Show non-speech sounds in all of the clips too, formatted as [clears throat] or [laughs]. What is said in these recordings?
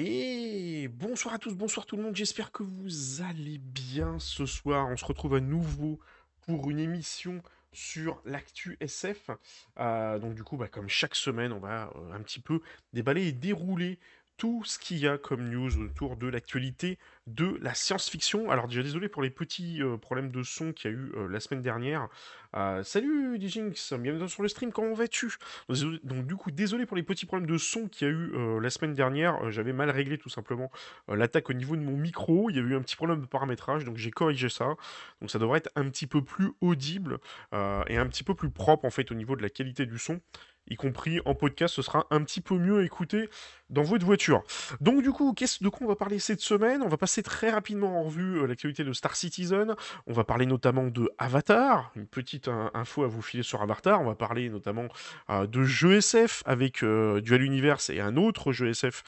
Et bonsoir à tous, bonsoir tout le monde, j'espère que vous allez bien ce soir. On se retrouve à nouveau pour une émission sur l'actu SF. Euh, donc du coup, bah, comme chaque semaine, on va euh, un petit peu déballer et dérouler tout ce qu'il y a comme news autour de l'actualité de la science-fiction. Alors déjà désolé pour les petits euh, problèmes de son qu'il y a eu euh, la semaine dernière. Euh, salut Dijinx, bienvenue sur le stream, comment vas-tu? Donc, donc du coup désolé pour les petits problèmes de son qu'il y a eu la semaine dernière. J'avais mal réglé tout simplement l'attaque au niveau de mon micro. Il y avait eu un petit problème de paramétrage, donc j'ai corrigé ça. Donc ça devrait être un petit peu plus audible et un petit peu plus propre en fait au niveau de la qualité du son y compris en podcast, ce sera un petit peu mieux écouté dans votre voiture. Donc du coup, qu'est-ce de quoi on va parler cette semaine? On va passer très rapidement en revue euh, l'actualité de Star Citizen. On va parler notamment de Avatar, une petite info à vous filer sur Avatar. On va parler notamment euh, de jeux SF avec euh, Dual Universe et un autre jeu SF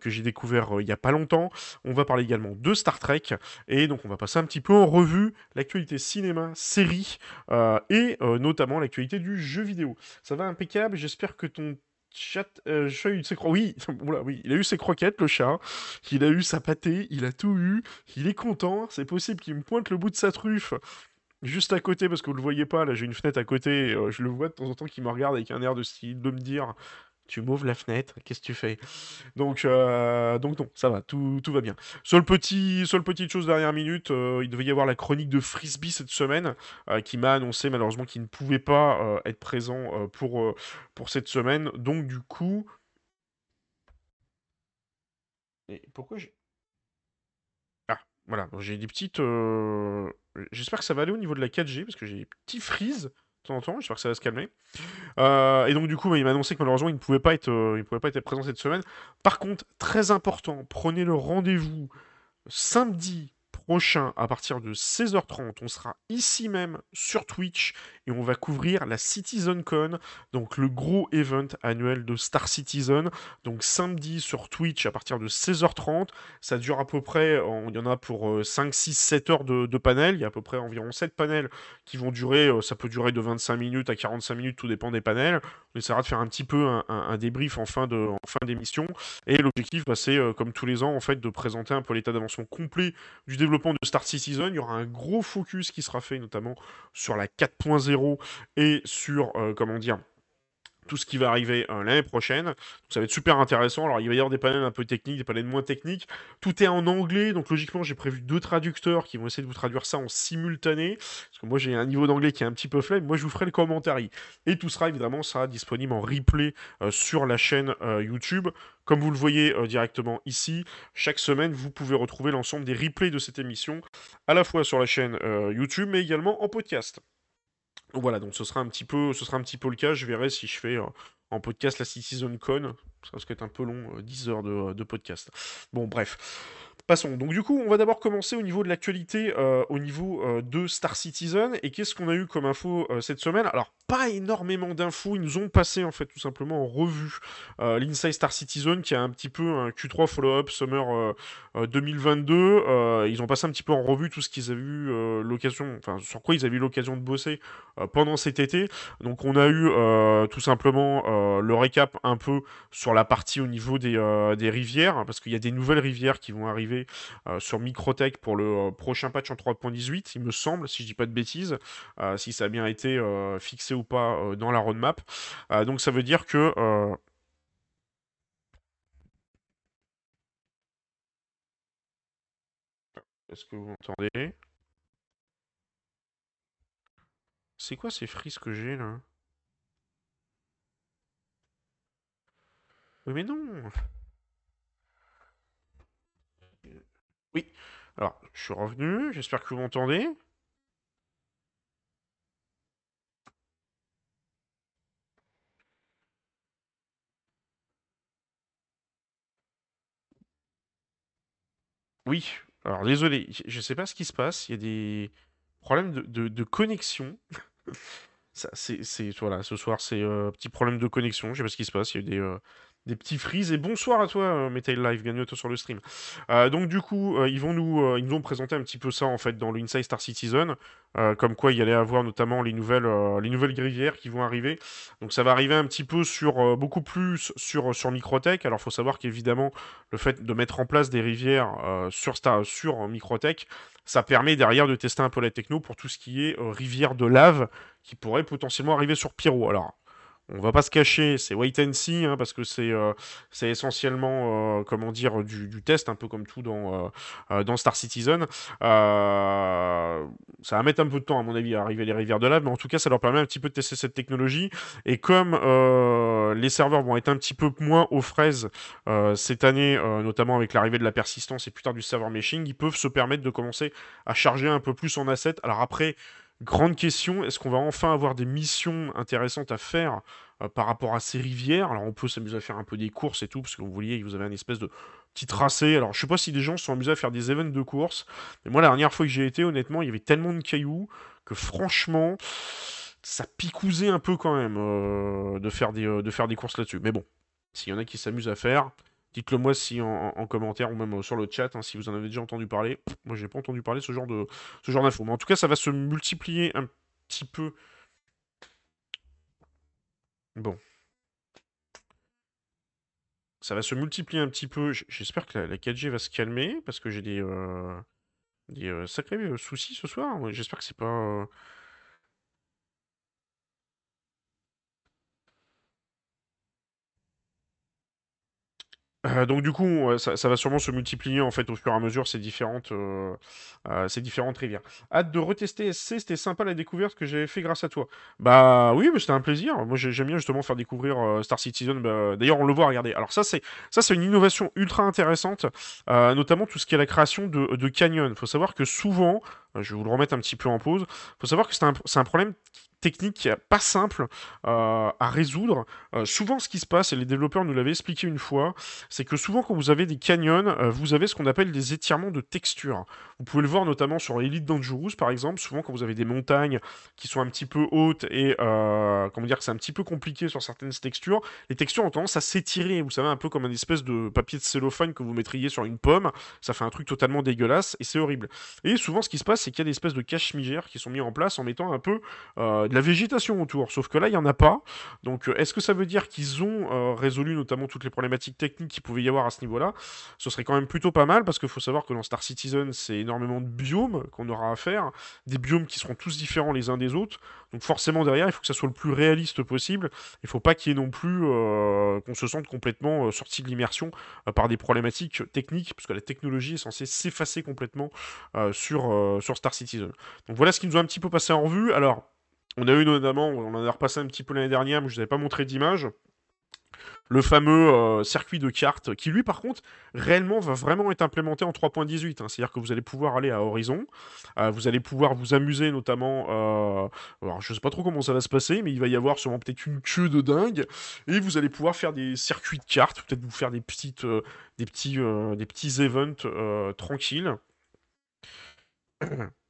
que j'ai découvert il y a pas longtemps. On va parler également de Star Trek et donc on va passer un petit peu en revue l'actualité cinéma, série et notamment l'actualité du jeu vidéo. Ça va impeccable? J'espère que ton chat, euh, chat a eu ses oui, [laughs] oui, il a eu ses croquettes, le chat. Il a eu sa pâtée, il a tout eu. Il est content. C'est possible qu'il me pointe le bout de sa truffe juste à côté parce que vous le voyez pas. Là, j'ai une fenêtre à côté. Euh, je le vois de temps en temps qui me regarde avec un air de style de me dire tu m'ouvres la fenêtre, qu'est-ce que tu fais? Donc, euh, donc non, ça va, tout, tout, va bien. Seule, petit, seule petite chose dernière minute, euh, il devait y avoir la chronique de Frisbee cette semaine, euh, qui m'a annoncé malheureusement qu'il ne pouvait pas être présent pour, pour cette semaine. Donc du coup... Pourquoi j'ai... Ah, voilà, j'ai des petites... J'espère que ça va aller au niveau de la 4G, parce que j'ai des petits frises temps en temps. J'espère que ça va se calmer. Euh, et donc du coup, bah, il m'a annoncé que malheureusement, il ne euh, pouvait pas être présent cette semaine. Par contre, très important, prenez le rendez-vous samedi prochain à partir de 16h30. On sera ici même sur Twitch et on va couvrir la CitizenCon, donc le gros event annuel de Star Citizen. Donc samedi sur Twitch à partir de 16h30. Ça dure à peu près, il y en a pour 5, 6, 7 heures de, panel. Il y a à peu près environ 7 panels qui vont durer, euh, ça peut durer de 25 minutes à 45 minutes, tout dépend des panels. On essaiera de faire un petit peu un, débrief en fin de fin d'émission. Et l'objectif, bah, c'est euh, comme tous les ans, en fait, de présenter un peu l'état d'avancement complet du développement de Star Citizen. Il y aura un gros focus qui sera fait notamment sur la 4.0 et sur, euh, comment dire, tout ce qui va arriver euh, l'année prochaine. ça va être super intéressant. Alors il va y avoir des panels un peu techniques, des panels moins techniques. Tout est en anglais, donc logiquement j'ai prévu deux traducteurs qui vont essayer de vous traduire ça en simultané. Parce que moi j'ai un niveau d'anglais qui est un petit peu faible. Moi je vous ferai le commentaire. Et tout sera évidemment sera disponible en replay euh, sur la chaîne YouTube. Comme vous le voyez directement ici, chaque semaine vous pouvez retrouver l'ensemble des replays de cette émission, à la fois sur la chaîne YouTube mais également en podcast. Voilà, donc ce sera un petit peu, ce sera un petit peu le cas. Je verrai si je fais euh, en podcast la Citizen Con. Ça risque d'être un peu long, 10 euh, heures de, de podcast. Bon, bref. Passons. Donc du coup, on va d'abord commencer au niveau de l'actualité, euh, au niveau euh, de Star Citizen. Et qu'est-ce qu'on a eu comme info euh, cette semaine? Alors, pas énormément d'infos. Ils nous ont passé, en fait, tout simplement en revue l'Inside Star Citizen, qui a un petit peu un Q3 follow-up Summer 2022. ils ont passé un petit peu en revue tout ce qu'ils avaient eu l'occasion, enfin, sur quoi ils avaient eu l'occasion de bosser pendant cet été. Donc, on a eu tout simplement le récap un peu sur la partie au niveau des, rivières, hein, parce qu'il y a des nouvelles rivières qui vont arriver euh, sur Microtech pour le euh, prochain patch en 3.18, il me semble, si je dis pas de bêtises, euh, si ça a bien été fixé ou pas dans la roadmap. donc ça veut dire que Est-ce que vous m'entendez? C'est quoi ces frises que j'ai là? Oui mais non Oui. Alors, je suis revenu. J'espère que vous m'entendez. Oui. Alors, désolé. Je ne sais pas ce qui se passe. Il y a des problèmes de, connexion. [laughs] Ça, c'est, voilà, ce soir, c'est un euh, petit problème de connexion. Je sais pas ce qui se passe. Il y a eu des, euh, des petits frises. Et bonsoir à toi, euh, Metal Live, bienvenue sur le stream. Euh, donc du coup, euh, ils vont nous, euh, ils nous ont un petit peu ça en fait dans l'Inside Star Citizen, comme quoi il y allait avoir notamment les nouvelles, les nouvelles qui vont arriver. Donc ça va arriver un petit peu sur beaucoup plus sur sur Microtech. Alors faut savoir qu'évidemment le fait de mettre en place des rivières sur Star, sur Microtech, ça permet derrière de tester un peu la techno pour tout ce qui est rivière de lave qui pourrait potentiellement arriver sur Pyro. Alors on va pas se cacher, c'est wait and see, hein, parce que c'est euh, essentiellement, euh, comment dire, du, test, un peu comme tout dans, euh, Star Citizen. Ça va mettre un peu de temps, à mon avis, à arriver les rivières de lave, mais en tout cas, ça leur permet un petit peu de tester cette technologie. Et comme les serveurs vont être un petit peu moins aux fraises cette année, notamment avec l'arrivée de la persistance et plus tard du server meshing, ils peuvent se permettre de commencer à charger un peu plus en assets. Alors après, Grande question, est-ce qu'on va enfin avoir des missions intéressantes à faire euh, par rapport à ces rivières? Alors on peut s'amuser à faire un peu des courses et tout, parce que vous voyez, vous avez un espèce de petit tracé. Alors je sais pas si des gens sont amusés à faire des events de course, mais moi la dernière fois que j'ai été, honnêtement, il y avait tellement de cailloux que franchement, ça picousait un peu quand même euh, euh, de faire des courses là-dessus. Mais bon, s'il y en a qui s'amusent à faire, dites-le moi si en, en- en commentaire ou même euh, sur le chat, hein, si vous en avez déjà entendu parler. Pff, Moi j'ai pas entendu parler de ce genre d'infos. Mais en tout cas, ça va se multiplier un petit peu. Bon, ça va se multiplier un petit peu. J'espère que la, la 4G va se calmer parce que j'ai des, euh, euh, sacrés soucis ce soir. J'espère que c'est pas. Euh, donc du coup, ça, va sûrement se multiplier en fait au fur et à mesure ces différentes, euh, euh, rivières. Hâte de retester SC, c'était sympa la découverte que j'avais fait grâce à toi. Bah oui, mais c'était un plaisir. Moi j'ai- j'aime bien justement faire découvrir euh, Star Citizen. Bah, D'ailleurs, on le voit, regardez. Alors ça c'est ça c'est une innovation ultra intéressante, euh, notamment tout ce qui est la création de, de canyons. Faut savoir que souvent, je vais vous le remettre un petit peu en pause. Faut savoir que c'est un, un problème technique pas simple euh, à résoudre. Euh, souvent, ce qui se passe, et les développeurs nous l'avaient expliqué une fois, c'est que souvent quand vous avez des canyons, euh, vous avez ce qu'on appelle des étirements de texture. Vous pouvez le voir notamment sur Elite Dangerous par exemple, souvent quand vous avez des montagnes qui sont un petit peu hautes et comment dire que c'est un petit peu compliqué sur certaines textures, les textures ont tendance à s'étirer, vous savez, un peu comme un espèce de papier de cellophane que vous mettriez sur une pomme, ça fait un truc totalement dégueulasse et c'est horrible. Et souvent ce qui se passe, c'est qu'il y a des espèces de cache-migères qui sont mis en place en mettant un peu la végétation autour, sauf que là il n'y en a pas, donc euh, est-ce que ça veut dire qu'ils ont euh, résolu notamment toutes les problématiques techniques qu'il pouvait y avoir à ce niveau-là? Ce serait quand même plutôt pas mal parce qu'il faut savoir que dans Star Citizen, c'est énormément de biomes qu'on aura à faire, des biomes qui seront tous différents les uns des autres. Donc forcément derrière, il faut que ça soit le plus réaliste possible. Il faut pas qu'il y ait non plus euh, qu'on se sente complètement sorti de l'immersion par des problématiques techniques, parce que la technologie est censée s'effacer complètement sur, sur Star Citizen. Donc voilà ce qui nous a un petit peu passé en revue. Alors, on a eu notamment, on en a repassé un petit peu l'année dernière, mais je vous avais pas montré d'image le fameux euh, circuit de cartes, qui lui par contre réellement va vraiment être implémenté en 3.18. hein. C'est-à-dire que vous allez pouvoir aller à Horizon, euh, vous allez pouvoir vous amuser notamment, euh, alors je sais pas trop comment ça va se passer, mais il va y avoir sûrement peut-être une queue de dingue, et vous allez pouvoir faire des circuits de cartes, peut-être vous faire des euh, petits, des petits events tranquilles. [clears throat]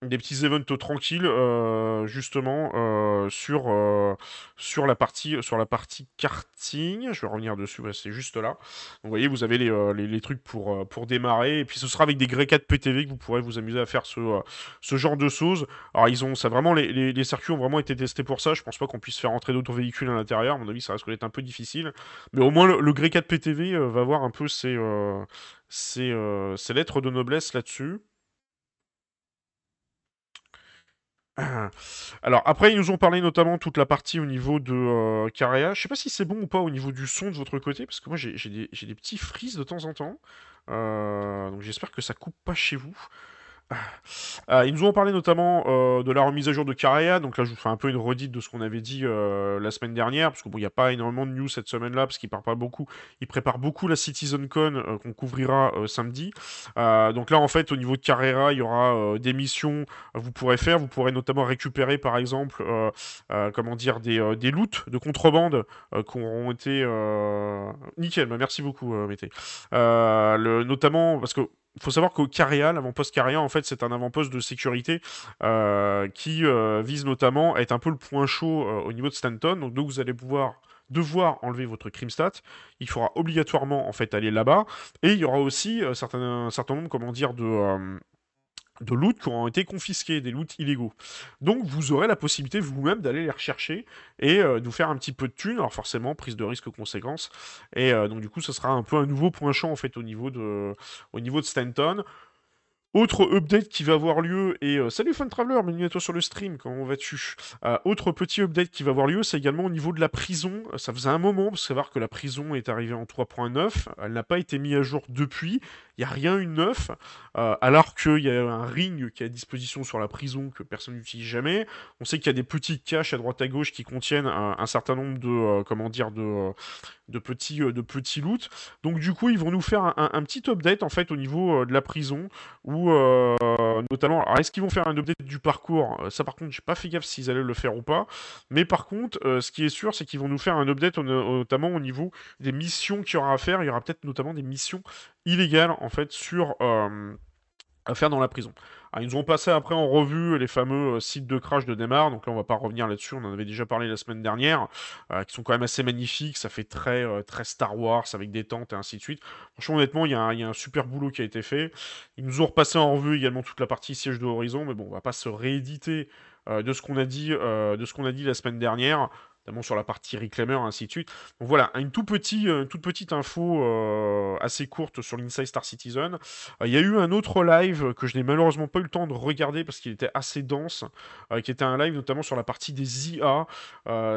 Des petits events tranquilles, euh, justement, euh, sur, euh, sur la partie, sur la partie karting. Je vais revenir dessus, ouais, c'est juste là. Donc, vous voyez, vous avez les, euh, les, les trucs pour, euh, pour démarrer. Et puis, ce sera avec des Grey 4 PTV que vous pourrez vous amuser à faire ce, euh, ce genre de choses. Alors, ils ont, ça vraiment, les, les, les circuits ont vraiment été testés pour ça. Je pense pas qu'on puisse faire entrer d'autres véhicules à l'intérieur. Mon avis, ça risque d'être un peu difficile. Mais au moins, le, le Grey 4 PTV va avoir un peu ses, ses, ses lettres de noblesse là-dessus. [clears throat] Alors après, ils nous ont parlé notamment toute la partie au niveau de euh. Je sais pas si c'est bon ou pas au niveau du son de votre côté, parce que moi j'ai j'ai des, j'ai des petits frises de temps en temps. Euh, donc j'espère que ça coupe pas chez vous. Euh, ils nous ont parlé notamment euh, de la remise à jour de Carrea, donc là je vous fais un peu une redite de ce qu'on avait dit euh, la semaine dernière, parce que bon, il n'y a pas énormément de news cette semaine-là, parce pas beaucoup, ils préparent beaucoup la CitizenCon qu'on couvrira samedi. Donc là en fait au niveau de Carrera, il y aura des missions que vous pourrez faire, vous pourrez notamment récupérer par exemple, comment dire, des, des loots de contrebande qui auront été... Nickel, bah, merci beaucoup Mété. Notamment parce que il faut savoir qu'au Carrea, l'avant-poste Carrea, en fait, c'est un avant-poste de sécurité euh, qui euh, vise notamment à être un peu le point chaud euh, au niveau de Stanton. Donc, donc, vous allez pouvoir devoir enlever votre crime stat, il faudra obligatoirement en fait aller là-bas. Et il y aura aussi un certain nombre, comment dire, de, de loot qui auront été confisqués, des loots illégaux. Donc vous aurez la possibilité vous-même d'aller les rechercher et euh, de vous faire un petit peu de thunes, alors forcément prise de risque conséquence. Et donc du coup ce sera un peu un nouveau point champ en fait au niveau de, au niveau de Stanton. Autre update qui va avoir lieu, et euh, salut Fun Traveler, bienvenue sur le stream, comment vas-tu? Euh, Autre petit update qui va avoir lieu, c'est également au niveau de la prison. Euh, ça faisait un moment, pour savoir que la prison est arrivée en 3.9, elle n'a pas été mise à jour depuis, il n'y a rien eu neuf, alors qu'il y a un ring qui est à disposition sur la prison que personne n'utilise jamais. On sait qu'il y a des petites caches à droite à gauche qui contiennent un, certain nombre de, comment dire, de, de petits, de petits loots. Donc du coup, ils vont nous faire un, un petit update en fait au niveau de la prison, euh, notamment, alors est-ce qu'ils vont faire un update du parcours? Ça par contre, j'ai pas fait gaffe s'ils allaient le faire ou pas. Mais par contre, euh, ce qui est sûr, c'est qu'ils vont nous faire un update notamment au niveau des missions qu'il y aura à faire. Il y aura peut-être notamment des missions illégales en fait sur euh, à faire dans la prison. Ils nous ont passé après en revue les fameux euh, sites de crash de Neymar, donc là on va pas revenir là-dessus, on en avait déjà parlé la semaine dernière, euh, qui sont quand même assez magnifiques, ça fait très, très Star Wars avec des tentes et ainsi de suite. Franchement honnêtement, il y, a un super boulot qui a été fait. Ils nous ont repassé en revue également toute la partie siège de Horizon, mais bon, on va pas se rééditer de ce qu'on a dit, de ce qu'on a dit la semaine dernière sur la partie Reclaimer, ainsi de suite. Donc voilà, une, tout euh, toute petite info euh, assez courte sur l'Inside Star Citizen. Euh, il y a eu un autre live que je n'ai malheureusement pas eu le temps de regarder parce qu'il était assez dense, qui était un live notamment sur la partie des IA.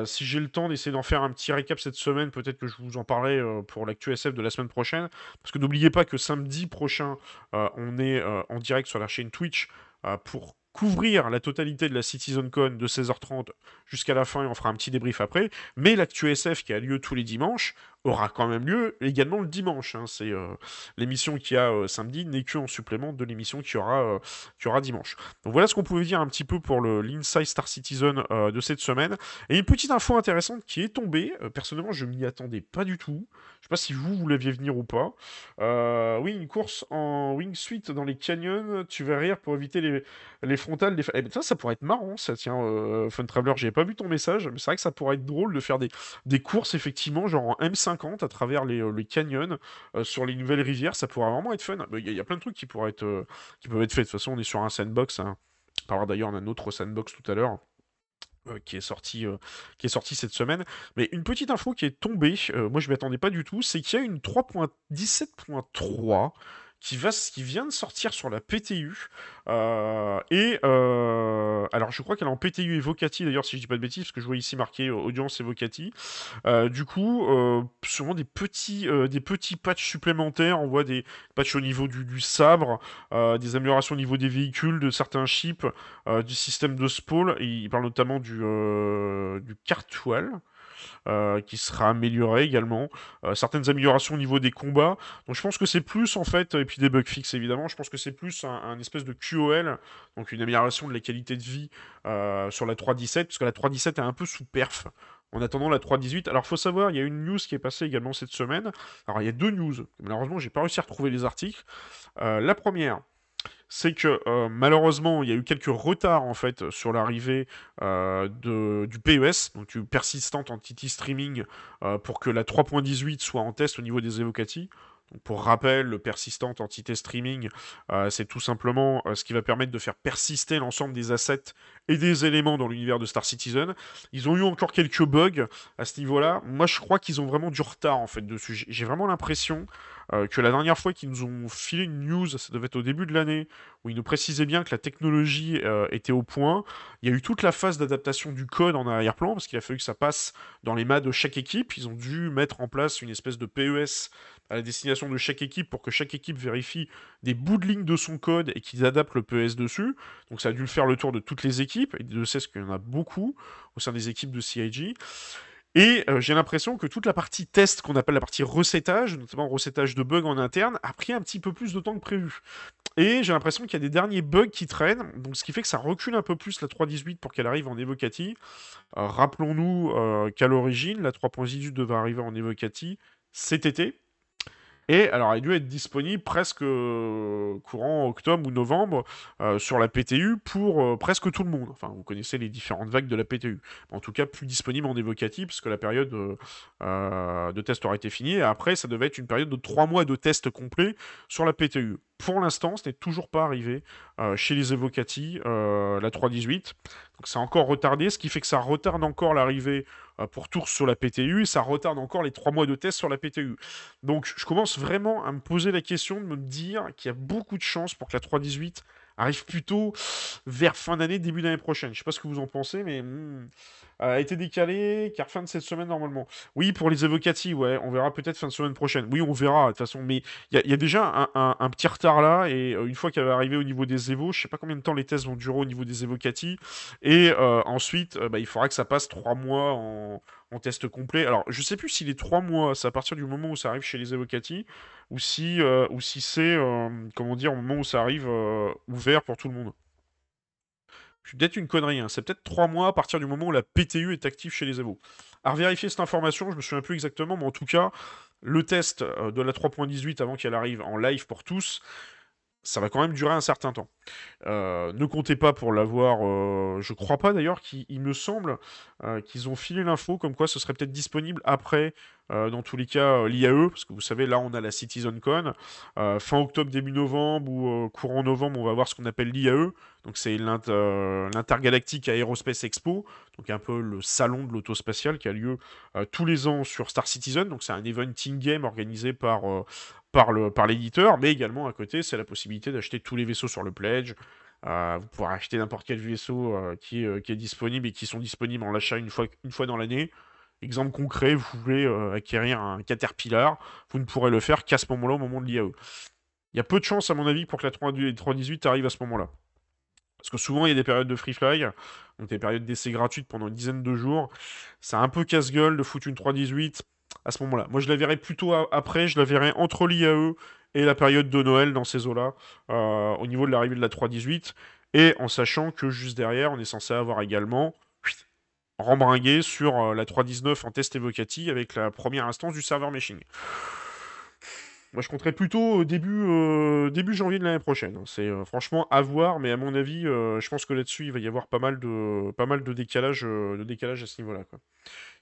si j'ai le temps d'essayer d'en faire un petit récap cette semaine, peut-être que je vous en parlerai pour l'actu SF de la semaine prochaine. Parce que n'oubliez pas que samedi prochain, on est en direct sur la chaîne Twitch pour couvrir la totalité de la CitizenCon de 16h30 jusqu'à la fin et on fera un petit débrief après. Mais l'actu SF qui a lieu tous les dimanches aura quand même lieu également le dimanche. Hein. C'est euh, l'émission qui a euh, samedi n'est qu'en supplément de l'émission qui aura euh, aura dimanche. Donc voilà ce qu'on pouvait dire un petit peu pour l'Inside Star Citizen de cette semaine. Et une petite info intéressante qui est tombée. personnellement, je m'y attendais pas du tout. Je sais pas si vous vous l'aviez venir ou pas. oui, une course en wingsuit dans les canyons. Tu vas rire pour éviter les, les frontales. Eh ben, ça, ça pourrait être marrant. Ça tiens, Fun Traveler, j'avais pas vu ton message, mais c'est vrai que ça pourrait être drôle de faire des des courses effectivement genre en M5 à travers les, euh, canyons euh, sur les nouvelles rivières. Ça pourrait vraiment être fun. Il y, a plein de trucs qui pourraient être, euh, qui peuvent être faits. De toute façon, on est sur un sandbox. Hein. On parlera d'ailleurs d'un autre sandbox tout à l'heure. qui est sorti qui est sorti cette semaine mais une petite info qui est tombée moi je m'y attendais pas du tout c'est qu'il y a une 3.17.3 qui, va, qui vient de sortir sur la PTU. Euh, et euh, alors, je crois qu'elle est en PTU Evocati, d'ailleurs, si je dis pas de bêtises, parce que je vois ici marqué euh, audience Evocati. du coup, sûrement des petits, des petits patchs supplémentaires. On voit des patchs au niveau du, sabre, des améliorations au niveau des véhicules, de certains chips, du système de spawn. Il parle notamment du, du cartwell. Euh, qui sera amélioré également. Euh, certaines améliorations au niveau des combats. Donc je pense que c'est plus en fait, et puis des bugs fixes évidemment, je pense que c'est plus un, espèce de QOL, donc une amélioration de la qualité de vie euh, sur la 3.17, parce que la 3.17 est un peu sous perf. En attendant la 3.18, alors faut savoir, il y a une news qui est passée également cette semaine. Alors il y a deux news. Malheureusement, j'ai pas réussi à retrouver les articles. la première, c'est que euh, malheureusement, il y a eu quelques retards en fait sur l'arrivée euh, du PES, donc du Persistent Entity Streaming, euh, pour que la 3.18 soit en test au niveau des Evocati. Pour rappel, le persistant entité streaming, c'est tout simplement ce qui va permettre de faire persister l'ensemble des assets et des éléments dans l'univers de Star Citizen. Ils ont eu encore quelques bugs à ce niveau-là. Moi, je crois qu'ils ont vraiment du retard en fait dessus. J'ai vraiment l'impression euh, que la dernière fois qu'ils nous ont filé une news, ça devait être au début de l'année, où ils nous précisaient bien que la technologie euh, était au point. Il y a eu toute la phase d'adaptation du code en arrière-plan, parce qu'il a fallu que ça passe dans les mains de chaque équipe. Ils ont dû mettre en place une espèce de PES à la destination de chaque équipe pour que chaque équipe vérifie des bouts de ligne de son code et qu'ils adaptent le PES dessus. Donc ça a dû le faire le tour de toutes les équipes, et de ce qu'il y en a beaucoup au sein des équipes de CIG. Et euh, j'ai l'impression que toute la partie test, qu'on appelle la partie recettage, notamment recettage de bugs en interne, a pris un petit peu plus de temps que prévu. Et j'ai l'impression qu'il y a des derniers bugs qui traînent, donc ce qui fait que ça recule un peu plus la 3.18 pour qu'elle arrive en Evocati. Euh, rappelons-nous euh, qu'à l'origine, la 3.18 devait arriver en Evocati cet été. Et alors, elle a dû être disponible presque euh, courant octobre ou novembre euh, sur la PTU pour euh, presque tout le monde. Enfin, vous connaissez les différentes vagues de la PTU. En tout cas, plus disponible en évocatif, parce que la période de test aurait été finie. Et après, ça devait être une période de 3 mois de test complet sur la PTU. Pour l'instant, ce n'est toujours pas arrivé chez les évocati, la 3.18. Donc, c'est encore retardé, ce qui fait que ça retarde encore l'arrivée pour Tours sur la PTU et ça retarde encore les 3 mois de test sur la PTU. Donc, je commence vraiment à me poser la question de me dire qu'il y a beaucoup de chances pour que la 3.18 arrive plutôt vers fin d'année, début d'année prochaine. Je sais pas ce que vous en pensez, mais hmm, a été décalé car fin de cette semaine normalement. Oui, pour les évocati, ouais, on verra peut-être fin de semaine prochaine. Oui, on verra de toute façon, mais il y, a déjà un, petit retard là et euh, une fois qu'elle va arriver au niveau des évos, je sais pas combien de temps les tests vont durer au niveau des évocati et euh, ensuite, euh, bah, il faudra que ça passe trois mois en, test complet. Alors, je sais plus si les trois mois, c'est à partir du moment où ça arrive chez les évocati ou si, ou si c'est, comment dire, au moment où ça arrive ouvert pour tout le monde. Je peut-être une connerie, hein. c'est peut-être trois mois à partir du moment où la PTU est active chez les Evo. À vérifier cette information, je me souviens plus exactement, mais en tout cas, le test euh, de la 3.18 avant qu'elle arrive en live pour tous, ça va quand même durer un certain temps. Euh, ne comptez pas pour l'avoir. Euh, je crois pas d'ailleurs qu'il me semble euh, qu'ils ont filé l'info comme quoi ce serait peut-être disponible après, dans tous les cas, l'IAE, parce que vous savez, là on a la CitizenCon. fin octobre, début novembre ou courant novembre, on va voir ce qu'on appelle l'IAE. Donc c'est l'Intergalactic Aerospace Expo, donc un peu le salon de l'autospatial qui a lieu tous les ans sur Star Citizen. Donc c'est un eventing game organisé par par l'éditeur, mais également à côté, c'est la possibilité d'acheter tous les vaisseaux sur le pledge. Euh, vous pourrez acheter n'importe quel vaisseau euh, qui, est, euh, qui, est disponible et qui sont disponibles en l'achat une fois, dans l'année. Exemple concret, vous voulez acquérir un Caterpillar, vous ne pourrez le faire qu'à ce moment-là, au moment de l'IAE. Il y a peu de chances, à mon avis, pour que la 318 arrive à ce moment-là. Parce que souvent, il y a des périodes de free fly, donc des périodes d'essai gratuites pendant une dizaine de jours. C'est un peu casse-gueule de foutre une 318 à ce moment-là. Moi, je la verrai plutôt après, je la verrai entre l'IAE et la période de Noël dans ces eaux-là, euh, au niveau de l'arrivée de la 3.18, et en sachant que juste derrière, on est censé avoir également rembringué sur euh, la 3.19 en test évocatif avec la première instance du serveur meshing. Moi, je compterais plutôt début, euh, début janvier de l'année prochaine. C'est franchement à voir, mais à mon avis, je pense que là-dessus, il va y avoir pas mal de, pas mal de décalage, de décalage à ce niveau-là.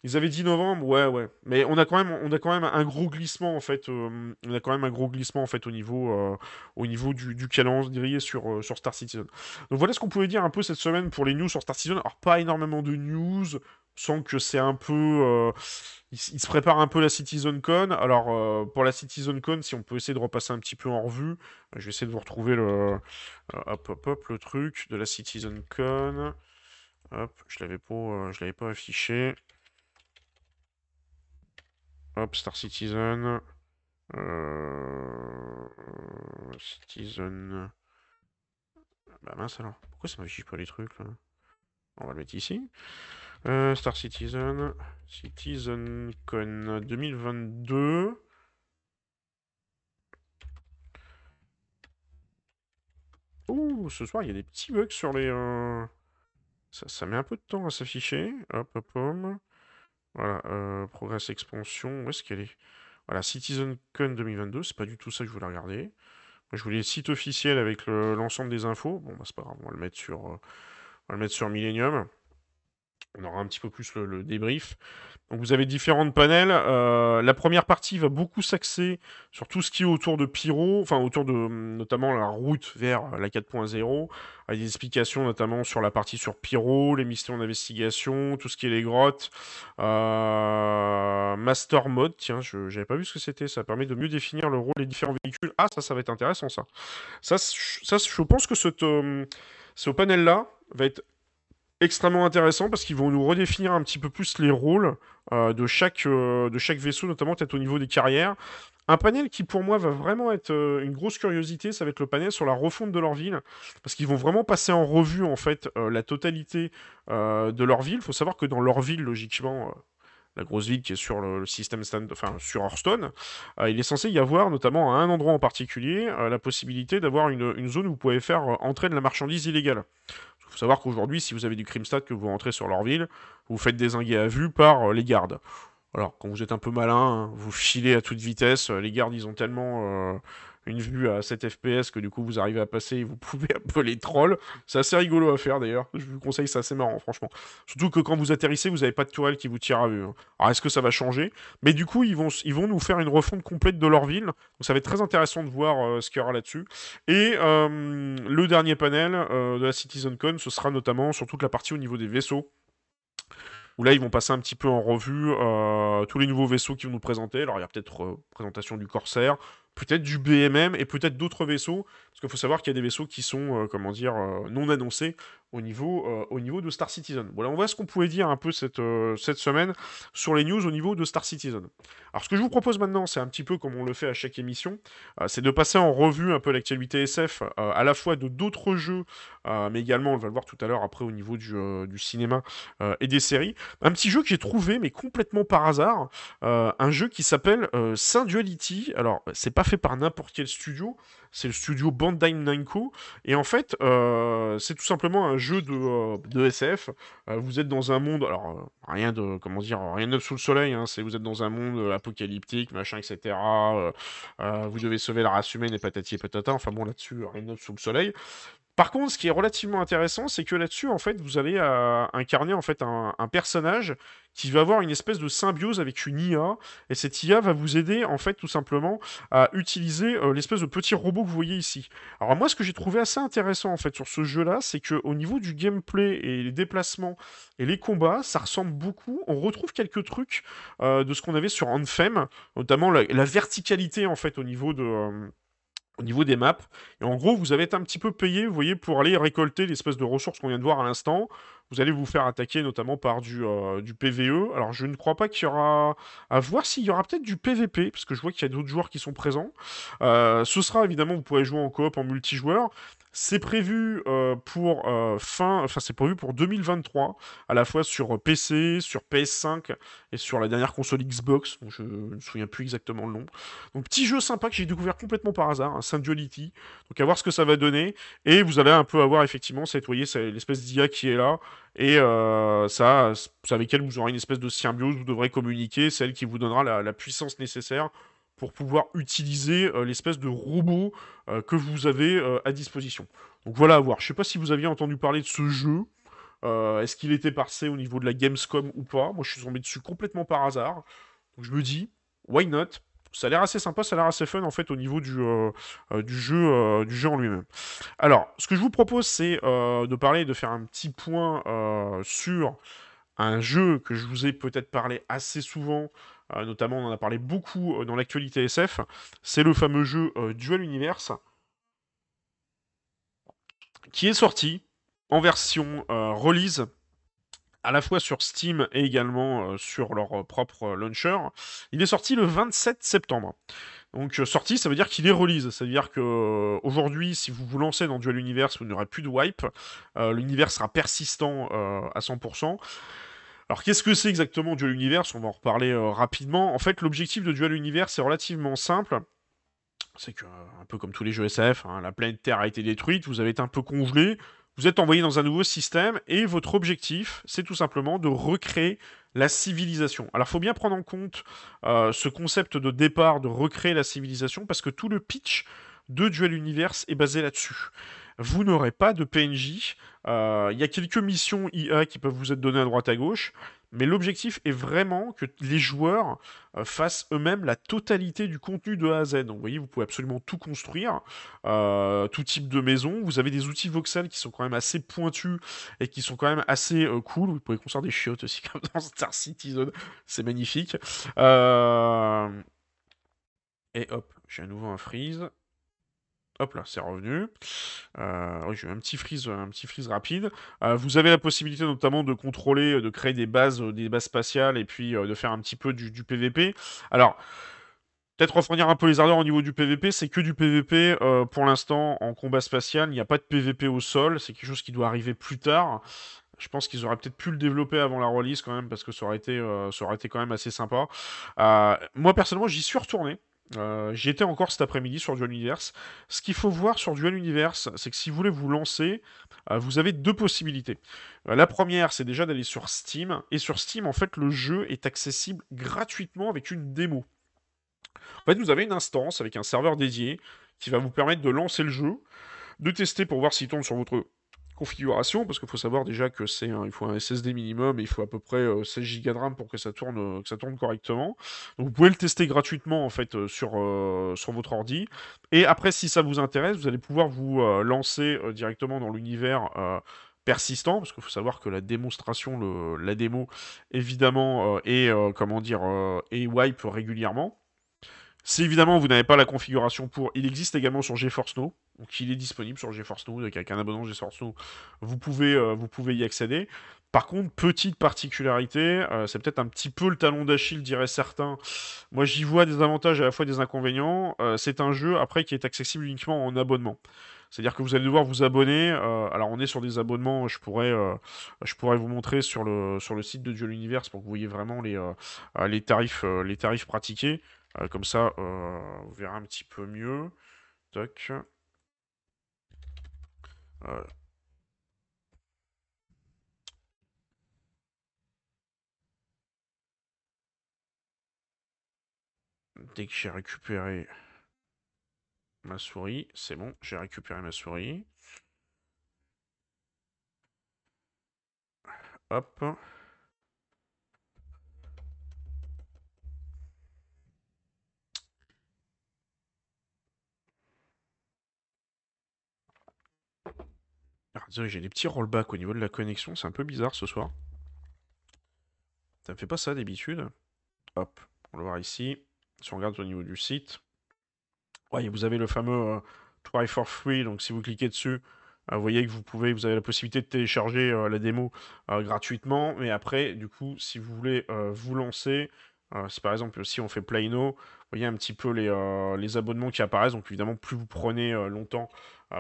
Ils avaient dit novembre, ouais, ouais. Mais on a quand même, on a quand même un gros glissement en fait. Euh, on a quand même un gros glissement en fait au niveau, euh, au niveau du, du calendrier sur, euh, sur Star Citizen. Donc voilà ce qu'on pouvait dire un peu cette semaine pour les news sur Star Citizen. Alors pas énormément de news, sans que c'est un peu, il, se prépare un peu la CitizenCon. Alors pour la CitizenCon, si on peut essayer de repasser un petit peu en revue, je vais essayer de vous retrouver le, hop, hop, hop, le truc de la CitizenCon. Hop, je l'avais pas, je l'avais pas affiché. Hop, Star Citizen. Euh... Citizen. Bah mince alors. Pourquoi ça m'affiche pas les trucs là? On va le mettre ici. Euh, Star Citizen. CitizenCon 2022. Ouh, ce soir il y a des petits bugs sur les. Euh, ça, ça, met un peu de temps à s'afficher. Hop, hop, hop. Voilà, euh, Progress Expansion, où est-ce qu'elle est? Voilà, CitizenCon 2022, c'est pas du tout ça que je voulais regarder. Moi, je voulais le site officiel avec l'ensemble des infos. Bon, bah, c'est pas grave, on va le mettre sur, on va le mettre sur Millennium. On aura un petit peu plus le débrief. Donc vous avez différentes panels. Euh, la première partie va beaucoup s'axer sur tout ce qui est autour de Pyro, enfin autour de notamment la route vers la 4.0, avec des explications notamment sur la partie sur Pyro, les missions d'investigation, tout ce qui est les grottes. Euh, Master Mode, tiens, je n'avais pas vu ce que c'était, ça permet de mieux définir le rôle des différents véhicules. Ah, ça, ça va être intéressant ça. Ça, je pense que ce, ce panel-là va être extrêmement intéressant parce qu'ils vont nous redéfinir un petit peu plus les rôles euh, de, chaque, euh, de chaque vaisseau, notamment peut-être au niveau des carrières. Un panel qui pour moi va vraiment être euh, une grosse curiosité, ça va être le panel sur la refonte de leur ville, parce qu'ils vont vraiment passer en revue en fait la totalité de leur ville. Il faut savoir que dans leur ville, logiquement, la grosse ville qui est sur le, système stand, enfin sur Hearthstone, il est censé y avoir, notamment à un endroit en particulier, la possibilité d'avoir une, une, zone où vous pouvez faire entrer de la marchandise illégale. Il faut savoir qu'aujourd'hui, si vous avez du Crimstad que vous rentrez sur leur ville, vous faites désinguer à vue par euh, les gardes. Alors, quand vous êtes un peu malin, hein, vous filez à toute vitesse. Les gardes, ils ont tellement euh, une vue à 7 FPS que du coup, vous arrivez à passer et vous [laughs] pouvez les trolls. C'est assez rigolo à faire d'ailleurs. Je vous conseille, c'est assez marrant, franchement. Surtout que quand vous atterrissez, vous n'avez pas de tourelle qui vous tire à vue. hein. Alors, est-ce que ça va changer? Mais du coup, ils vont, nous faire une refonte complète de leur ville. Donc, ça va être très intéressant de voir euh, ce qu'il y aura là-dessus. Et euh, le dernier panel euh, de la CitizenCon, ce sera notamment sur toute la partie au niveau des vaisseaux où là ils vont passer un petit peu en revue tous les nouveaux vaisseaux qu'ils vont nous présenter. Alors il y a peut-être présentation du Corsair, peut-être du BMM et peut-être d'autres vaisseaux, parce qu'il faut savoir qu'il y a des vaisseaux qui sont, euh, comment dire, euh, non annoncés au niveau, euh, au niveau de Star Citizen. Voilà, on voit ce qu'on pouvait dire un peu cette, cette semaine sur les news au niveau de Star Citizen. Alors ce que je vous propose maintenant, c'est un petit peu comme on le fait à chaque émission, c'est de passer en revue un peu l'actualité SF, à la fois de d'autres jeux, mais également, on va le voir tout à l'heure après au niveau du, du cinéma et des séries. Un petit jeu que j'ai trouvé, mais complètement par hasard, un jeu qui s'appelle euh, Duality. Alors, c'est pas fait par n'importe quel studio, c'est le studio Bandai Namco, et en fait, euh, c'est tout simplement un jeu de, euh, de SF. Euh, vous êtes dans un monde, alors rien de, comment dire, rien de sous le soleil. Hein, c'est vous êtes dans un monde apocalyptique, machin, etc. vous devez sauver la race humaine et patati et patata. Enfin bon, là-dessus, rien de sous le soleil. Par contre, ce qui est relativement intéressant, c'est que là-dessus, en fait, vous allez euh, incarner en fait un, personnage qui va avoir une espèce de symbiose avec une IA, et cette IA va vous aider en fait tout simplement à utiliser euh, l'espèce de petit robot que vous voyez ici. Alors moi, ce que j'ai trouvé assez intéressant en fait sur ce jeu-là, c'est que au niveau du gameplay et les déplacements et les combats, ça ressemble beaucoup. On retrouve quelques trucs euh, de ce qu'on avait sur Anthem, notamment la, la verticalité en fait au niveau de au niveau des maps. Et en gros, vous avez un petit peu payé, voyez, pour aller récolter l'espèce de ressources qu'on vient de voir à l'instant. Vous allez vous faire attaquer notamment par du, euh, PVE. Alors, je ne crois pas qu'il y aura... À voir s'il y aura peut-être du PVP, parce que je vois qu'il y a d'autres joueurs qui sont présents. Euh, ce sera évidemment, vous pourrez jouer en coop, en multijoueur. C'est prévu euh, pour fin, enfin c'est prévu pour 2023, à la fois sur PC, sur PS5 et sur la dernière console Xbox, je ne me souviens plus exactement le nom. Donc petit jeu sympa que j'ai découvert complètement par hasard, un Saint Duality. Donc à voir ce que ça va donner. Et vous allez un peu avoir effectivement cette, voyez, l'espèce d'IA qui est là. Et euh, ça, c'est avec elle vous aurez une espèce de symbiose, vous devrez communiquer, c'est elle qui vous donnera la, puissance nécessaire pour pouvoir utiliser euh, l'espèce de robot euh, que vous avez à disposition. Donc voilà à voir. Je sais pas si vous aviez entendu parler de ce jeu. Est-ce qu'il était passé au niveau de la Gamescom ou pas? Moi, je suis tombé dessus complètement par hasard. Donc je me dis, why not? Ça a l'air assez sympa, ça a l'air assez fun en fait au niveau du, euh, euh, jeu, euh, du jeu en lui-même. Alors, ce que je vous propose, c'est de parler, de faire un petit point sur un jeu que je vous ai peut-être parlé assez souvent, notamment on en a parlé beaucoup dans l'actualité SF, c'est le fameux jeu Dual Universe qui est sorti en version release à la fois sur Steam et également euh, sur leur euh, propre euh, launcher. Il est sorti le 27 septembre. Donc sorti, ça veut dire qu'il est release. C'est-à-dire que euh, aujourd'hui, si vous vous lancez dans Dual Universe, vous n'aurez plus de wipe. L'univers sera persistant à 100%. Alors qu'est-ce que c'est exactement Dual Universe? On va en reparler rapidement. En fait, l'objectif de Dual Universe est relativement simple. C'est que, un peu comme tous les jeux SF, hein, la planète Terre a été détruite, vous avez été un peu congelé, vous êtes envoyé dans un nouveau système, et votre objectif, c'est tout simplement de recréer la civilisation. Alors, il faut bien prendre en compte euh, ce concept de départ de recréer la civilisation, parce que tout le pitch de Dual Universe est basé là-dessus. Vous n'aurez pas de PNJ, euh, il y a quelques missions IA qui peuvent vous être données à droite à gauche, mais l'objectif est vraiment que les joueurs euh, fassent eux-mêmes la totalité du contenu de A à Z. Donc, vous voyez, vous pouvez absolument tout construire, euh, tout type de maison. Vous avez des outils voxels qui sont quand même assez pointus et qui sont quand même assez euh, cool. Vous pouvez construire des chiottes aussi, [laughs] comme dans Star Citizen. C'est magnifique. Euh, Et hop, j'ai à nouveau un freeze. Hop là, c'est revenu. Euh, oui, j'ai eu un petit freeze, rapide. Euh, vous avez la possibilité notamment de contrôler, de créer des bases, des bases spatiales et puis euh, de faire un petit peu du, PVP. Alors, peut-être refroidir un peu les ardeurs au niveau du PVP, c'est que du PVP pour l'instant en combat spatial. Il n'y a pas de PVP au sol, c'est quelque chose qui doit arriver plus tard. Je pense qu'ils auraient peut-être pu le développer avant la release quand même parce que ça aurait été, quand même assez sympa. Moi personnellement, j'y suis retourné. Euh, J'y étais encore cet après-midi sur Dual Universe. Ce qu'il faut voir sur Dual Universe, c'est que si vous voulez vous lancer, euh, vous avez deux possibilités. Euh, la première, c'est déjà d'aller sur Steam. Et sur Steam, en fait, le jeu est accessible gratuitement avec une démo. En fait, vous avez une instance avec un serveur dédié qui va vous permettre de lancer le jeu, de tester pour voir s'il tourne sur votre configuration, parce qu'il faut savoir déjà que c'est il faut un SSD minimum et il faut à peu près 16 Go de RAM pour que ça tourne, euh, que ça tourne correctement. Donc vous pouvez le tester gratuitement en fait euh, sur, euh, sur votre ordi. Et après, si ça vous intéresse, vous allez pouvoir vous lancer directement dans l'univers persistant, parce qu'il faut savoir que la démonstration, le, la démo, évidemment, est, comment dire, est wipe régulièrement. Si évidemment vous n'avez pas la configuration pour, il existe également sur GeForce Now, donc il est disponible sur GeForce Now, avec un abonnement GeForce Now, vous pouvez, euh, vous pouvez y accéder. Par contre, petite particularité, euh, c'est peut-être un petit peu le talon d'Achille, diraient certains. Moi, j'y vois des avantages et à la fois des inconvénients. Euh, c'est un jeu, après, qui est accessible uniquement en abonnement. C'est-à-dire que vous allez devoir vous abonner. alors, on est sur des abonnements, je pourrais, vous montrer sur le, site de Dual Universe pour que vous voyez vraiment les, tarifs, les tarifs pratiqués. Comme ça, vous verrez un petit peu mieux. Toc. Dès que j'ai récupéré ma souris, c'est bon, j'ai récupéré ma souris. Hop. J'ai des petits rollbacks au niveau de la connexion, c'est un peu bizarre ce soir. Ça ne fait pas ça d'habitude. Hop, on va voir ici. Si on regarde au niveau du site, vous avez le fameux euh, Try for Free, donc si vous cliquez dessus, euh, vous voyez que vous pouvez, vous avez la possibilité de télécharger euh, la démo gratuitement, mais après, du coup, si vous voulez vous lancer, si par exemple si on fait Play Now, vous voyez un petit peu les, les abonnements qui apparaissent, donc évidemment plus vous prenez longtemps,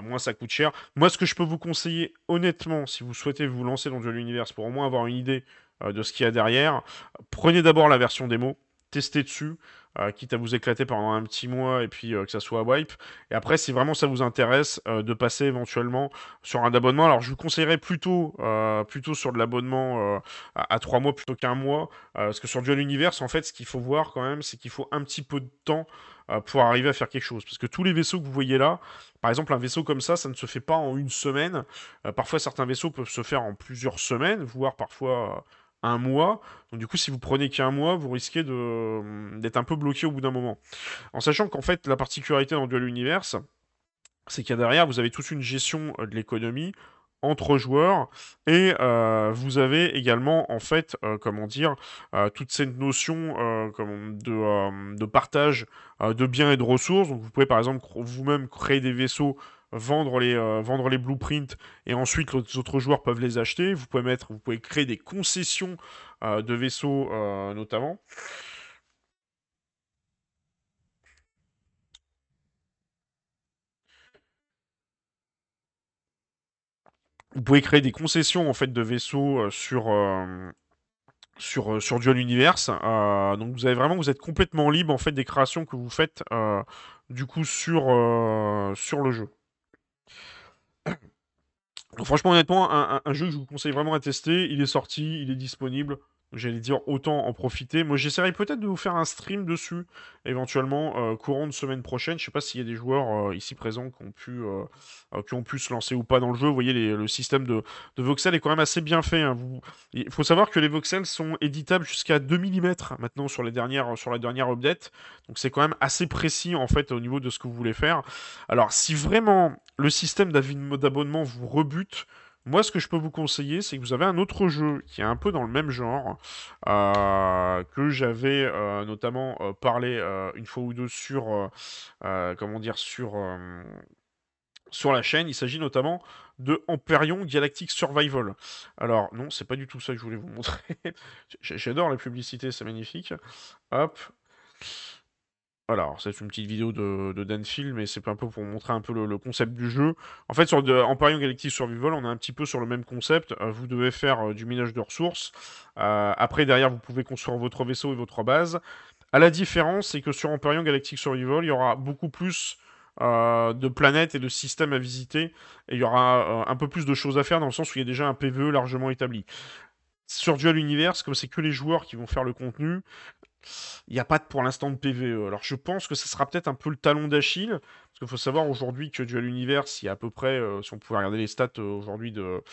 moins ça coûte cher. Moi, ce que je peux vous conseiller, honnêtement, si vous souhaitez vous lancer dans Duel Universe pour au moins avoir une idée euh, de ce qu'il y a derrière, prenez d'abord la version démo, testez dessus, euh, quitte à vous éclater pendant un petit mois et puis euh, que ça soit wipe. Et après, si vraiment ça vous intéresse, de passer éventuellement sur un abonnement. Alors, je vous conseillerais plutôt, plutôt sur de l'abonnement à, à 3 mois plutôt qu'un mois. parce que sur Duel Universe, en fait, ce qu'il faut voir quand même, c'est qu'il faut un petit peu de temps pour arriver à faire quelque chose. Parce que tous les vaisseaux que vous voyez là, par exemple, un vaisseau comme ça, ça ne se fait pas en une semaine. Euh, parfois, certains vaisseaux peuvent se faire en plusieurs semaines, voire parfois euh, un mois. Donc, du coup, si vous prenez qu'un mois, vous risquez d'être un peu bloqué au bout d'un moment. En sachant qu'en fait, la particularité dans Dual Universe, c'est qu'il y a derrière, vous avez toute une gestion euh, de l'économie entre joueurs et euh, vous avez également en fait euh, comment dire toute cette notion de, de, partage de biens et de ressources donc vous pouvez par exemple vous-même créer des vaisseaux vendre les, vendre les blueprints et ensuite les autres joueurs peuvent les acheter vous pouvez mettre vous pouvez créer des concessions de vaisseaux notamment vous pouvez créer des concessions en fait de vaisseaux euh, sur euh, sur, euh, sur Dual Universe. donc vous avez vraiment, vous êtes complètement libre en fait des créations que vous faites du coup sur, sur le jeu. Donc, franchement, honnêtement, un, un, jeu que je vous conseille vraiment à tester. Il est sorti, il est disponible. J'allais dire autant en profiter. Moi, j'essaierai peut-être de vous faire un stream dessus, éventuellement, euh, courant de semaine prochaine. Je sais pas s'il y a des joueurs euh, ici présents qui ont, pu, euh, qui ont pu se lancer ou pas dans le jeu. Vous voyez, le système de, de, voxel est quand même assez bien fait. Hein. Il faut savoir que les voxels sont éditables jusqu'à 2 mm maintenant sur, les sur la dernière update. Donc c'est quand même assez précis, en fait, au niveau de ce que vous voulez faire. Alors, si vraiment le système d'abonnement vous rebute, moi, ce que je peux vous conseiller, c'est que vous avez un autre jeu qui est un peu dans le même genre, euh, que j'avais euh, notamment euh, parlé une fois ou deux sur, comment dire, sur, sur la chaîne. Il s'agit notamment de Empyrean Galactic Survival. Alors, non, c'est pas du tout ça que je voulais vous [laughs] montrer. J'adore la publicité, c'est magnifique. Hop. Voilà, c'est une petite vidéo de, de Danfield, mais c'est un peu pour montrer un peu le, concept du jeu. En fait, sur de, Galactic Survival, on est un petit peu sur le même concept. Euh, vous devez faire euh, du minage de ressources. Euh, après, derrière, vous pouvez construire votre vaisseau et votre base. À la différence, c'est que sur Empyrean Galactic Survival, il y aura beaucoup plus de planètes et de systèmes à visiter, et il y aura un peu plus de choses à faire dans le sens où il y a déjà un PVE largement établi. Sur Dual Universe, comme c'est que les joueurs qui vont faire le contenu, il n'y a pas pour l'instant de PVE. Alors je pense que ça sera peut-être un peu le talon d'Achille, parce qu'il faut savoir aujourd'hui que Dual Universe, il y a à peu près, euh, si on pouvait regarder les stats aujourd'hui de,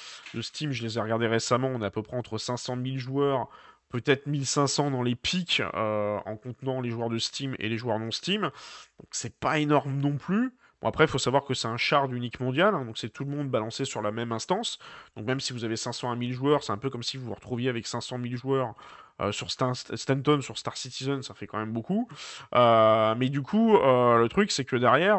Steam, je les ai regardés récemment, on a à peu près entre 500 000 joueurs peut-être 1500 dans les pics euh, en contenant les joueurs de Steam et les joueurs non Steam. Donc c'est pas énorme non plus. Bon après, il faut savoir que c'est un shard unique mondial, hein, donc c'est tout le monde balancé sur la même instance. Donc même si vous avez 500 à 1000 joueurs, c'est un peu comme si vous vous retrouviez avec 500 000 joueurs euh, sur Stanton, sur Star Citizen, ça fait quand même beaucoup. Euh, mais du coup, le truc c'est que derrière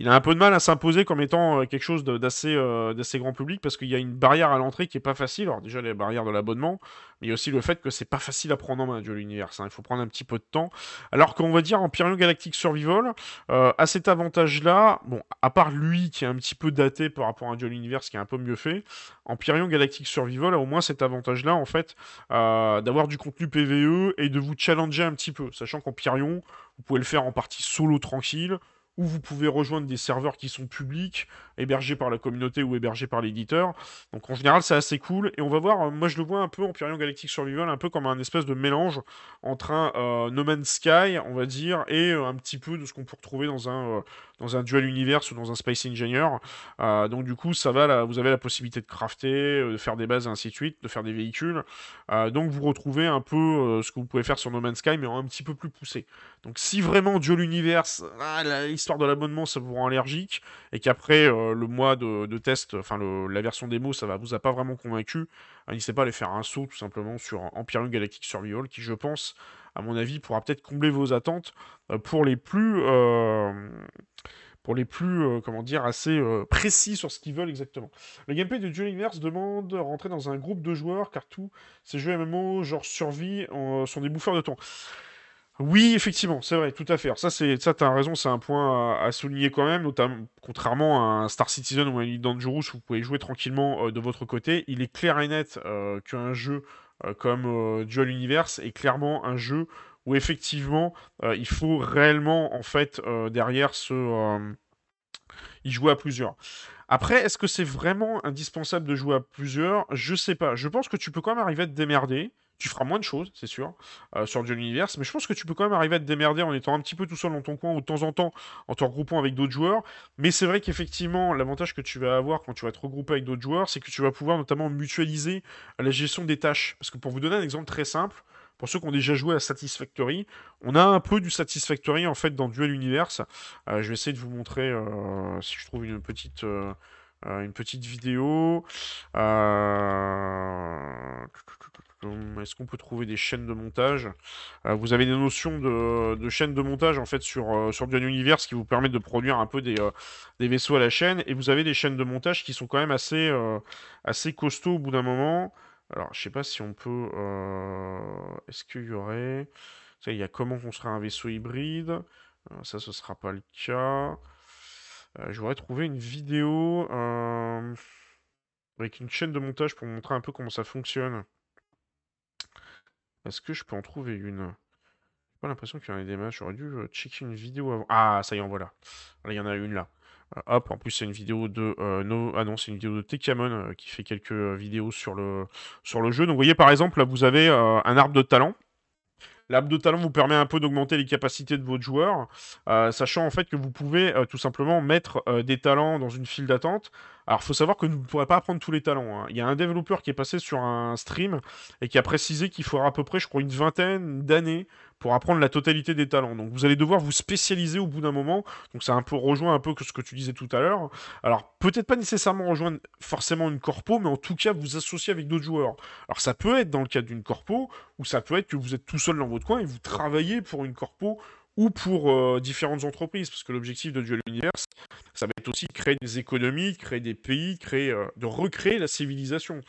il a un peu de mal à s'imposer comme étant euh, quelque chose d'assez euh, d'assez grand public parce qu'il y a une barrière à l'entrée qui est pas facile. Alors déjà les barrières de l'abonnement, mais il y a aussi le fait que c'est pas facile à prendre en main Duel Universe. Hein. Il faut prendre un petit peu de temps. Alors qu'on va dire Empyrean Galactic Survival euh, a cet avantage-là. Bon, à part lui qui est un petit peu daté par rapport à Duel Universe qui est un peu mieux fait, Empyrean Galactic Survival a au moins cet avantage-là en fait d'avoir du contenu PVE et de vous challenger un petit peu, sachant qu'Empyrean vous pouvez le faire en partie solo tranquille où vous pouvez rejoindre des serveurs qui sont publics, hébergés par la communauté ou hébergés par l'éditeur. Donc en général, c'est assez cool. Et on va voir, euh, moi je le vois un peu en Pyrion Galactic Survival, un peu comme un espèce de mélange entre un euh, No Man's Sky, on va dire, et euh, un petit peu de ce qu'on peut retrouver dans un, dans un Dual Universe ou dans un Space Engineer. donc du coup, ça va, là, vous avez la possibilité de crafter, de faire des bases et ainsi de suite, de faire des véhicules. donc vous retrouvez un peu ce que vous pouvez faire sur No Man's Sky, mais un petit peu plus poussé. Donc si vraiment Dual Universe, ah, l'histoire de l'abonnement, ça vous rend allergique, et qu'après euh, le mois de, test, enfin la version démo, ça va vous a pas vraiment convaincu, euh, n'hésitez pas à aller faire un saut tout simplement sur Empire Galactic Survival, qui je pense, à mon avis, pourra peut-être combler vos attentes euh, pour les plus pour les plus, comment dire, assez précis sur ce qu'ils veulent exactement. Le gameplay de Duel Universe demande de rentrer dans un groupe de joueurs, car tous ces jeux MMO, genre survie, sont des bouffeurs de temps. Oui, effectivement, c'est vrai, tout à fait. Alors ça, c'est ça, t'as raison, c'est un point à, souligner quand même, notamment contrairement à un Star Citizen ou un Elite Dangerous où vous pouvez jouer tranquillement euh, de votre côté. Il est clair et net euh, qu'un jeu euh, comme Dual Universe est clairement un jeu où effectivement il faut réellement en fait derrière ce y jouer à plusieurs. Après, est-ce que c'est vraiment indispensable de jouer à plusieurs? Je sais pas. Je pense que tu peux quand même arriver à te démerder. Tu feras moins de choses, c'est sûr, euh, sur Duel Universe, mais je pense que tu peux quand même arriver à te démerder en étant un petit peu tout seul dans ton coin ou de temps en temps en te regroupant avec d'autres joueurs. Mais c'est vrai qu'effectivement, l'avantage que tu vas avoir quand tu vas te regrouper avec d'autres joueurs, c'est que tu vas pouvoir notamment mutualiser la gestion des tâches. Parce que pour vous donner un exemple très simple, pour ceux qui ont déjà joué à Satisfactory, on a un peu du Satisfactory en fait dans Duel Universe. Euh, je vais essayer de vous montrer euh, si je trouve une petite, une petite vidéo. Est-ce qu'on peut trouver des chaînes de montage? Euh, Vous avez des notions de, chaînes de montage en fait sur, euh, Dual Universe qui vous permettent de produire un peu des, euh, des, vaisseaux à la chaîne. Et vous avez des chaînes de montage qui sont quand même assez, assez costauds au bout d'un moment. Alors, je sais pas si on peut. Est-ce qu'il y aurait. Il y a comment construire un vaisseau hybride? ça, ce sera pas le cas. je voudrais trouver une vidéo avec une chaîne de montage pour montrer un peu comment ça fonctionne. Est-ce que je peux en trouver une? J'ai pas l'impression qu'il y en ait des matchs. J'aurais dû euh, checker une vidéo avant. Ah, ça y est, en voilà. il y en a une là. Euh, hop, en plus, c'est une vidéo de. Euh, no... Ah non, c'est une vidéo de Tekamon qui fait quelques vidéos sur le, sur le jeu. Donc, vous voyez, par exemple, là, vous avez un arbre de talent. L'arbre de talent vous permet un peu d'augmenter les capacités de votre joueur, sachant en fait que vous pouvez tout simplement mettre des talents dans une file d'attente. Alors, faut savoir que vous ne pourrez pas apprendre tous les talents. Hein. Il y a un développeur qui est passé sur un stream et qui a précisé qu'il faudra à peu près, je crois, une vingtaine d'années pour apprendre la totalité des talents. Donc vous allez devoir vous spécialiser au bout d'un moment. Donc ça un peu rejoint un peu ce que tu disais tout à l'heure. Alors peut-être pas nécessairement rejoindre forcément une corpo, mais en tout cas vous associer avec d'autres joueurs. Alors ça peut être dans le cadre d'une corpo, ou ça peut être que vous êtes tout seul dans votre coin et vous travaillez pour une corpo ou pour euh, différentes entreprises, parce que l'objectif de Duel Universe, ça va être aussi créer des économies, créer des pays, euh, de recréer la civilisation.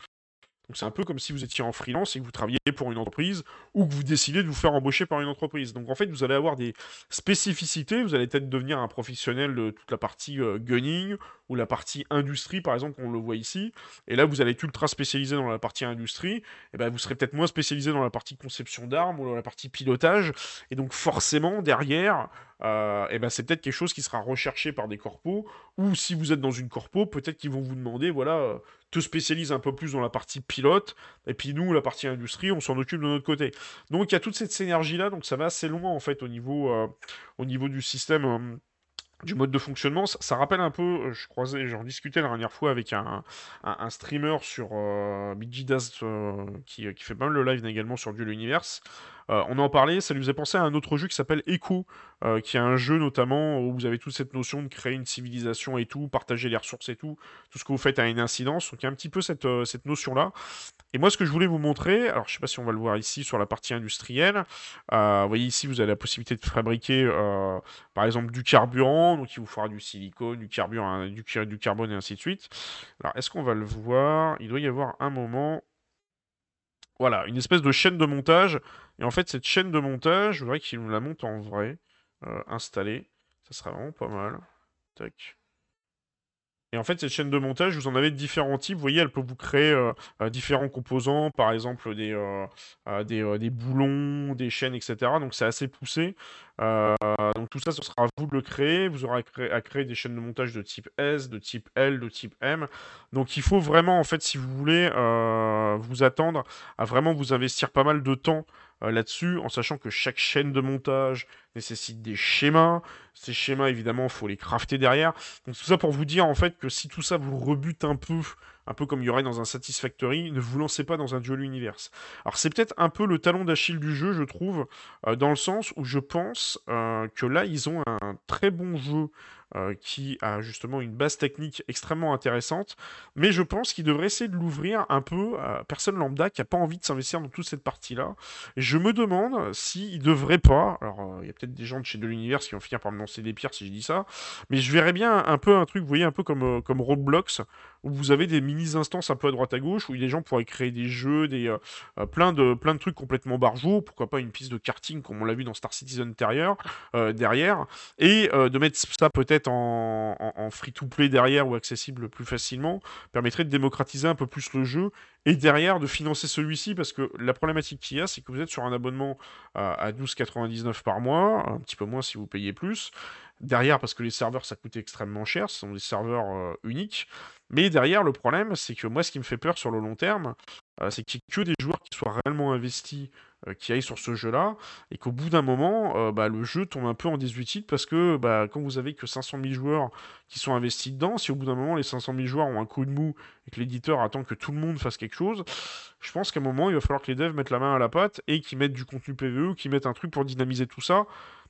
Donc c'est un peu comme si vous étiez en freelance et que vous travailliez pour une entreprise ou que vous décidez de vous faire embaucher par une entreprise. Donc en fait, vous allez avoir des spécificités, vous allez peut-être devenir un professionnel de toute la partie euh, gunning ou la partie industrie, par exemple, on le voit ici. Et là, vous allez être ultra spécialisé dans la partie industrie, et ben vous serez peut-être moins spécialisé dans la partie conception d'armes ou dans la partie pilotage. Et donc forcément, derrière, euh, et ben c'est peut-être quelque chose qui sera recherché par des corpos, ou si vous êtes dans une corpo, peut-être qu'ils vont vous demander, voilà, euh, te spécialise un peu plus dans la partie pilote, et puis nous, la partie industrie, on s'en occupe de notre côté. Donc il y a toute cette synergie-là, donc ça va assez loin en fait au niveau, euh, au niveau du système du mode de fonctionnement. Ça, rappelle un peu, euh, je croisais, j'en discutais la dernière fois avec un, streamer sur euh, euh, qui, fait pas mal le live également sur Duel Universe. Euh, on en parlait, ça nous faisait penser à un autre jeu qui s'appelle Echo, qui est un jeu notamment où vous avez toute cette notion de créer une civilisation et tout, partager les ressources et tout, tout ce que vous faites a une incidence. Donc il y a un petit peu cette, cette notion-là. Et moi, ce que je voulais vous montrer, alors je sais pas si on va le voir ici sur la partie industrielle, vous voyez ici, vous avez la possibilité de fabriquer, par exemple, du carburant, donc il vous fera du silicone, du carburant, du, du carbone et ainsi de suite. Alors, est-ce qu'on va le voir? Il doit y avoir un moment. Voilà, une espèce de chaîne de montage. Et en fait, cette chaîne de montage, je voudrais qu'il nous la monte en vrai, euh, installée. Ça serait vraiment pas mal. Tac. Et en fait, cette chaîne de montage, vous en avez différents types. Vous voyez, elle peut vous créer euh, euh, différents composants, par exemple des, euh, des, boulons, des chaînes, etc. Donc c'est assez poussé. donc tout ça, ce sera à vous de le créer. Vous aurez à créer, des chaînes de montage de type S, de type L, de type M. Donc il faut vraiment, en fait, si vous voulez, vous attendre à vraiment vous investir pas mal de temps là-dessus, en sachant que chaque chaîne de montage nécessite des schémas. Ces schémas, évidemment, faut les crafter derrière. Donc tout ça pour vous dire en fait que si tout ça vous rebute un peu, un peu comme il y aurait dans un Satisfactory, ne vous lancez pas dans un Dual Universe. Alors c'est peut-être un peu le talon d'Achille du jeu, je trouve, euh, dans le sens où je pense euh, que là, ils ont un très bon jeu euh, qui a justement une base technique extrêmement intéressante, mais je pense qu'il devrait essayer de l'ouvrir un peu à personne lambda qui n'a pas envie de s'investir dans toute cette partie-là. Je me demande s'il ne devrait pas, alors il y a des gens de chez de l'univers qui vont finir par me lancer des pierres si je dis ça, mais je verrais bien un peu un truc, vous voyez, un peu comme, euh, comme Roblox, où vous avez des mini-instances un peu à droite à gauche, où les gens pourraient créer des jeux, des, plein, de, plein de trucs complètement barjots, pourquoi pas une piste de karting comme on l'a vu dans Star Citizen intérieur, derrière, et de mettre ça peut-être en, free-to-play derrière ou accessible plus facilement, permettrait de démocratiser un peu plus le jeu et derrière de financer celui-ci parce que la problématique qu'il y a, c'est que vous êtes sur un abonnement à 12,99 par mois, un petit peu moins si vous payez plus. Derrière, parce que les serveurs ça coûte extrêmement cher, ce sont des serveurs euh, uniques. Mais derrière, le problème, c'est que moi, ce qui me fait peur sur le long terme, euh, c'est qu'il n'y ait que des joueurs qui soient réellement investis euh, qui aillent sur ce jeu-là, et qu'au bout d'un moment, euh, bah, le jeu tombe un peu en désuétude parce que bah, quand vous avez que 500 000 joueurs qui sont investis dedans, si au bout d'un moment les 500 000 joueurs ont un coup de mou et que l'éditeur attend que tout le monde fasse quelque chose, je pense qu'à un moment il va falloir que les devs mettent la main à la pâte et qu'ils mettent du contenu PVE, qu'ils mettent un truc pour dynamiser tout ça.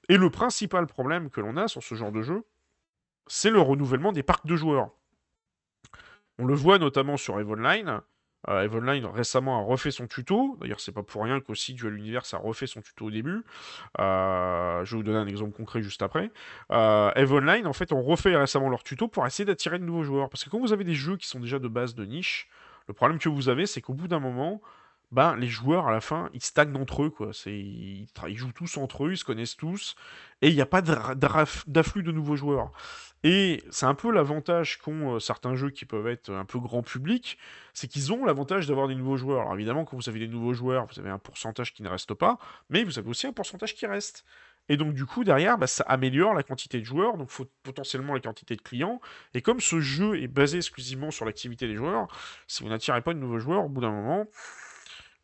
Et le principal problème que l'on a sur ce genre de jeu, c'est le renouvellement des parcs de joueurs. On le voit notamment sur EVE Online. Euh, Eve Online récemment a refait son tuto. D'ailleurs, c'est pas pour rien qu'aussi Dual Universe a refait son tuto au début. Euh, je vais vous donner un exemple concret juste après. Euh, Eve Online, en fait, ont refait récemment leur tuto pour essayer d'attirer de nouveaux joueurs. Parce que quand vous avez des jeux qui sont déjà de base de niche, le problème que vous avez, c'est qu'au bout d'un moment, ben, les joueurs, à la fin, ils stagnent entre eux. Quoi. Ils, ils, jouent tous entre eux, ils se connaissent tous, et il n'y a pas d'afflux de nouveaux joueurs. Et c'est un peu l'avantage qu'ont euh, certains jeux qui peuvent être un peu grand public, c'est qu'ils ont l'avantage d'avoir des nouveaux joueurs. Alors évidemment, quand vous avez des nouveaux joueurs, vous avez un pourcentage qui ne reste pas, mais vous avez aussi un pourcentage qui reste. Et donc du coup, derrière, bah, ça améliore la quantité de joueurs, donc potentiellement la quantité de clients. Et comme ce jeu est basé exclusivement sur l'activité des joueurs, si vous n'attirez pas de nouveaux joueurs, au bout d'un moment,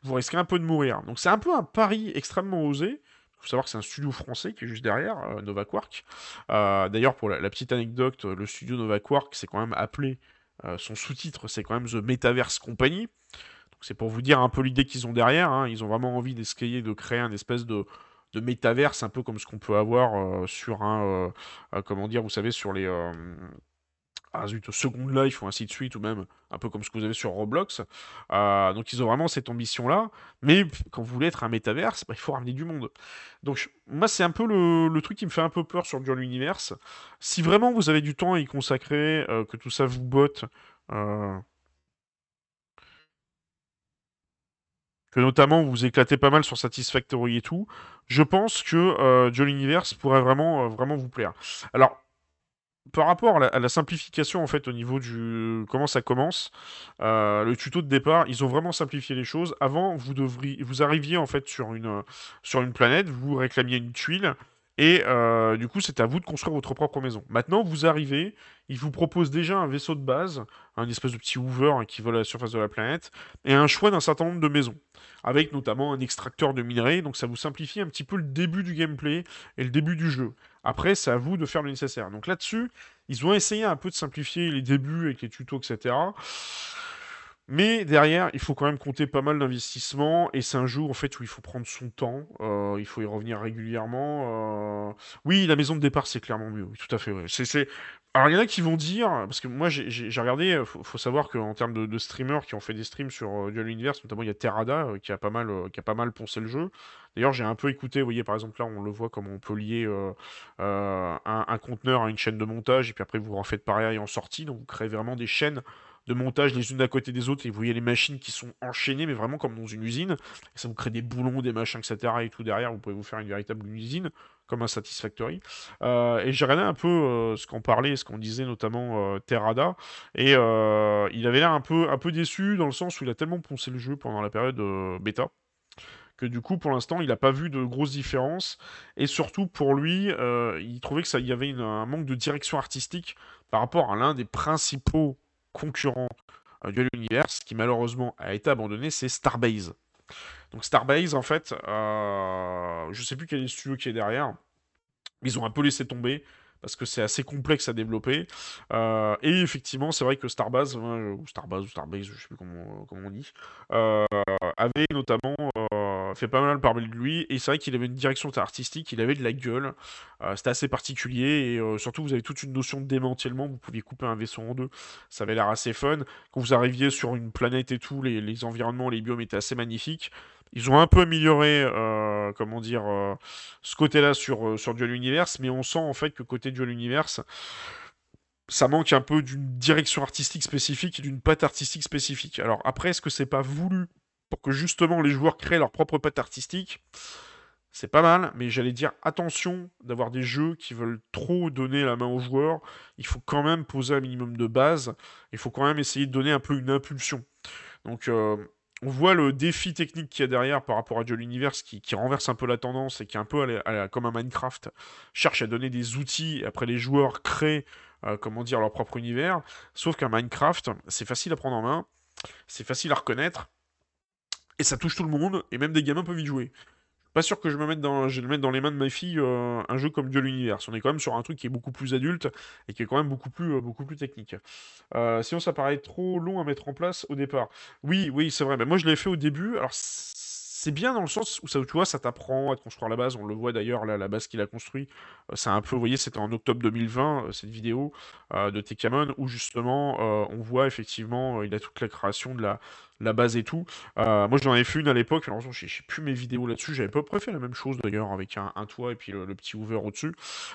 vous risquez un peu de mourir. Donc c'est un peu un pari extrêmement osé, il faut savoir que c'est un studio français qui est juste derrière, euh, Nova Quark. Euh, d'ailleurs, pour la, petite anecdote, le studio Nova Quark, c'est quand même appelé, euh, son sous-titre, c'est quand même The Metaverse Company. C'est pour vous dire un peu l'idée qu'ils ont derrière. Hein. Ils ont vraiment envie d'escayer, de créer un espèce de, de métaverse, un peu comme ce qu'on peut avoir sur un, comment dire, vous savez, sur les, ah zut, Second Life ou ainsi de suite, ou même un peu comme ce que vous avez sur Roblox. Euh, donc ils ont vraiment cette ambition-là, mais quand vous voulez être un métaverse, bah, il faut ramener du monde. Donc moi c'est un peu le, truc qui me fait un peu peur sur Dual Universe. Si vraiment vous avez du temps à y consacrer, euh, que tout ça vous botte, euh, que notamment vous éclatez pas mal sur Satisfactory et tout, je pense que Duel Universe pourrait vraiment, vraiment vous plaire. Alors, par rapport à la, simplification en au niveau du comment ça commence, euh, le tuto de départ, ils ont vraiment simplifié les choses. Avant, vous devriez, vous arriviez en fait sur une sur une planète, vous réclamiez une tuile, et euh, du coup, c'est à vous de construire votre propre maison. Maintenant, vous arrivez, il vous propose déjà un vaisseau de base, un espèce de petit hoover hein, qui vole à la surface de la planète, et un choix d'un certain nombre de maisons, avec notamment un extracteur de minerais, donc ça vous simplifie un petit peu le début du gameplay et le début du jeu. Après, c'est à vous de faire le nécessaire. Donc là-dessus, ils ont essayé un peu de simplifier les débuts avec les tutos, etc. Mais derrière, il faut quand même compter pas mal d'investissements et c'est un jeu en fait où il faut prendre son temps, euh, il faut y revenir régulièrement. euh. Oui, la maison de départ c'est clairement mieux, tout à fait. ouais. C'est, Alors il y en a qui vont dire, parce que moi j'ai regardé, euh, faut, faut savoir qu'en termes de, streamers qui ont fait des streams sur euh, Duel Universe, notamment il y a Terrada qui a pas mal, qui a pas mal poncé le jeu. D'ailleurs j'ai un peu écouté, vous voyez par exemple là on le voit comment on peut lier un, un conteneur à une chaîne de montage et puis après vous refaites pareil en sortie, donc vous créez vraiment des chaînes de montage les unes à côté des autres et vous voyez les machines qui sont enchaînées mais vraiment comme dans une usine ça vous crée des boulons des machins etc et tout derrière vous pouvez vous faire une véritable usine comme un Satisfactory Euh, et j'ai regardé un peu euh, ce qu'on parlait ce qu'on disait notamment euh, Terrada et euh, il avait l'air un peu un peu déçu dans le sens où il a tellement poncé le jeu pendant la période bêta que du coup, pour l'instant, il n'a pas vu de grosses différences. Et surtout, pour lui, il trouvait que ça, y avait un manque de direction artistique par rapport à l'un des principaux concurrents euh, de l'univers, qui malheureusement a été abandonné, c'est Starbase. Donc Starbase, en fait, euh, je sais plus quel est le studio qui est derrière, ils ont un peu laissé tomber parce que c'est assez complexe à développer. Euh, et effectivement, c'est vrai que Starbase, ou Starbase ou Starbase, je sais plus comment, comment on dit, euh, avait notamment fait pas mal parler de lui. Et c'est vrai qu'il avait une direction artistique, il avait de la gueule. Euh, c'était assez particulier. Et euh, surtout, vous avez toute une notion de démantèlement. Vous pouviez couper un vaisseau en deux. Ça avait l'air assez fun. Quand vous arriviez sur une planète et tout, les, environnements, les biomes étaient assez magnifiques. Ils ont un peu amélioré, euh, comment dire, ce côté-là sur, euh, sur Dual Universe, mais on sent en fait que côté Dual Universe, ça manque un peu d'une direction artistique spécifique et d'une patte artistique spécifique. Alors après, est-ce que c'est pas voulu pour que justement les joueurs créent leur propre patte artistique? C'est pas mal, mais j'allais dire attention d'avoir des jeux qui veulent trop donner la main aux joueurs. Il faut quand même poser un minimum de base. Il faut quand même essayer de donner un peu une impulsion. Donc, euh, on voit le défi technique qu'il y a derrière par rapport à Duel Universe qui, renverse un peu la tendance et qui est un peu comme un Minecraft, cherche à donner des outils et après les joueurs créent, euh, comment dire, leur propre univers. Sauf qu'un Minecraft, c'est facile à prendre en main, c'est facile à reconnaître et ça touche tout le monde et même des gamins peuvent y jouer. Pas sûr que je me mette dans, je vais le mettre dans les mains de ma fille euh, un jeu comme Duel Universe. On est quand même sur un truc qui est beaucoup plus adulte et qui est quand même beaucoup plus, euh, beaucoup plus technique. Euh, sinon, ça paraît trop long à mettre en place au départ. Oui, oui, c'est vrai. Mais moi, je l'ai fait au début. Alors, c'est bien dans le sens où ça, tu vois, ça t'apprend à te construire la base. On le voit d'ailleurs, là, la base qu'il a construit. c'est un peu, vous voyez, c'était en octobre 2020, euh, cette vidéo de Tekamon, où justement, on voit effectivement, il a toute la création de la, la base et tout. Euh, moi, j'en avais fait une à l'époque. Alors, je sais plus mes vidéos là-dessus. J'avais pas préféré la même chose d'ailleurs, avec un, toit et puis le, petit hoover au-dessus.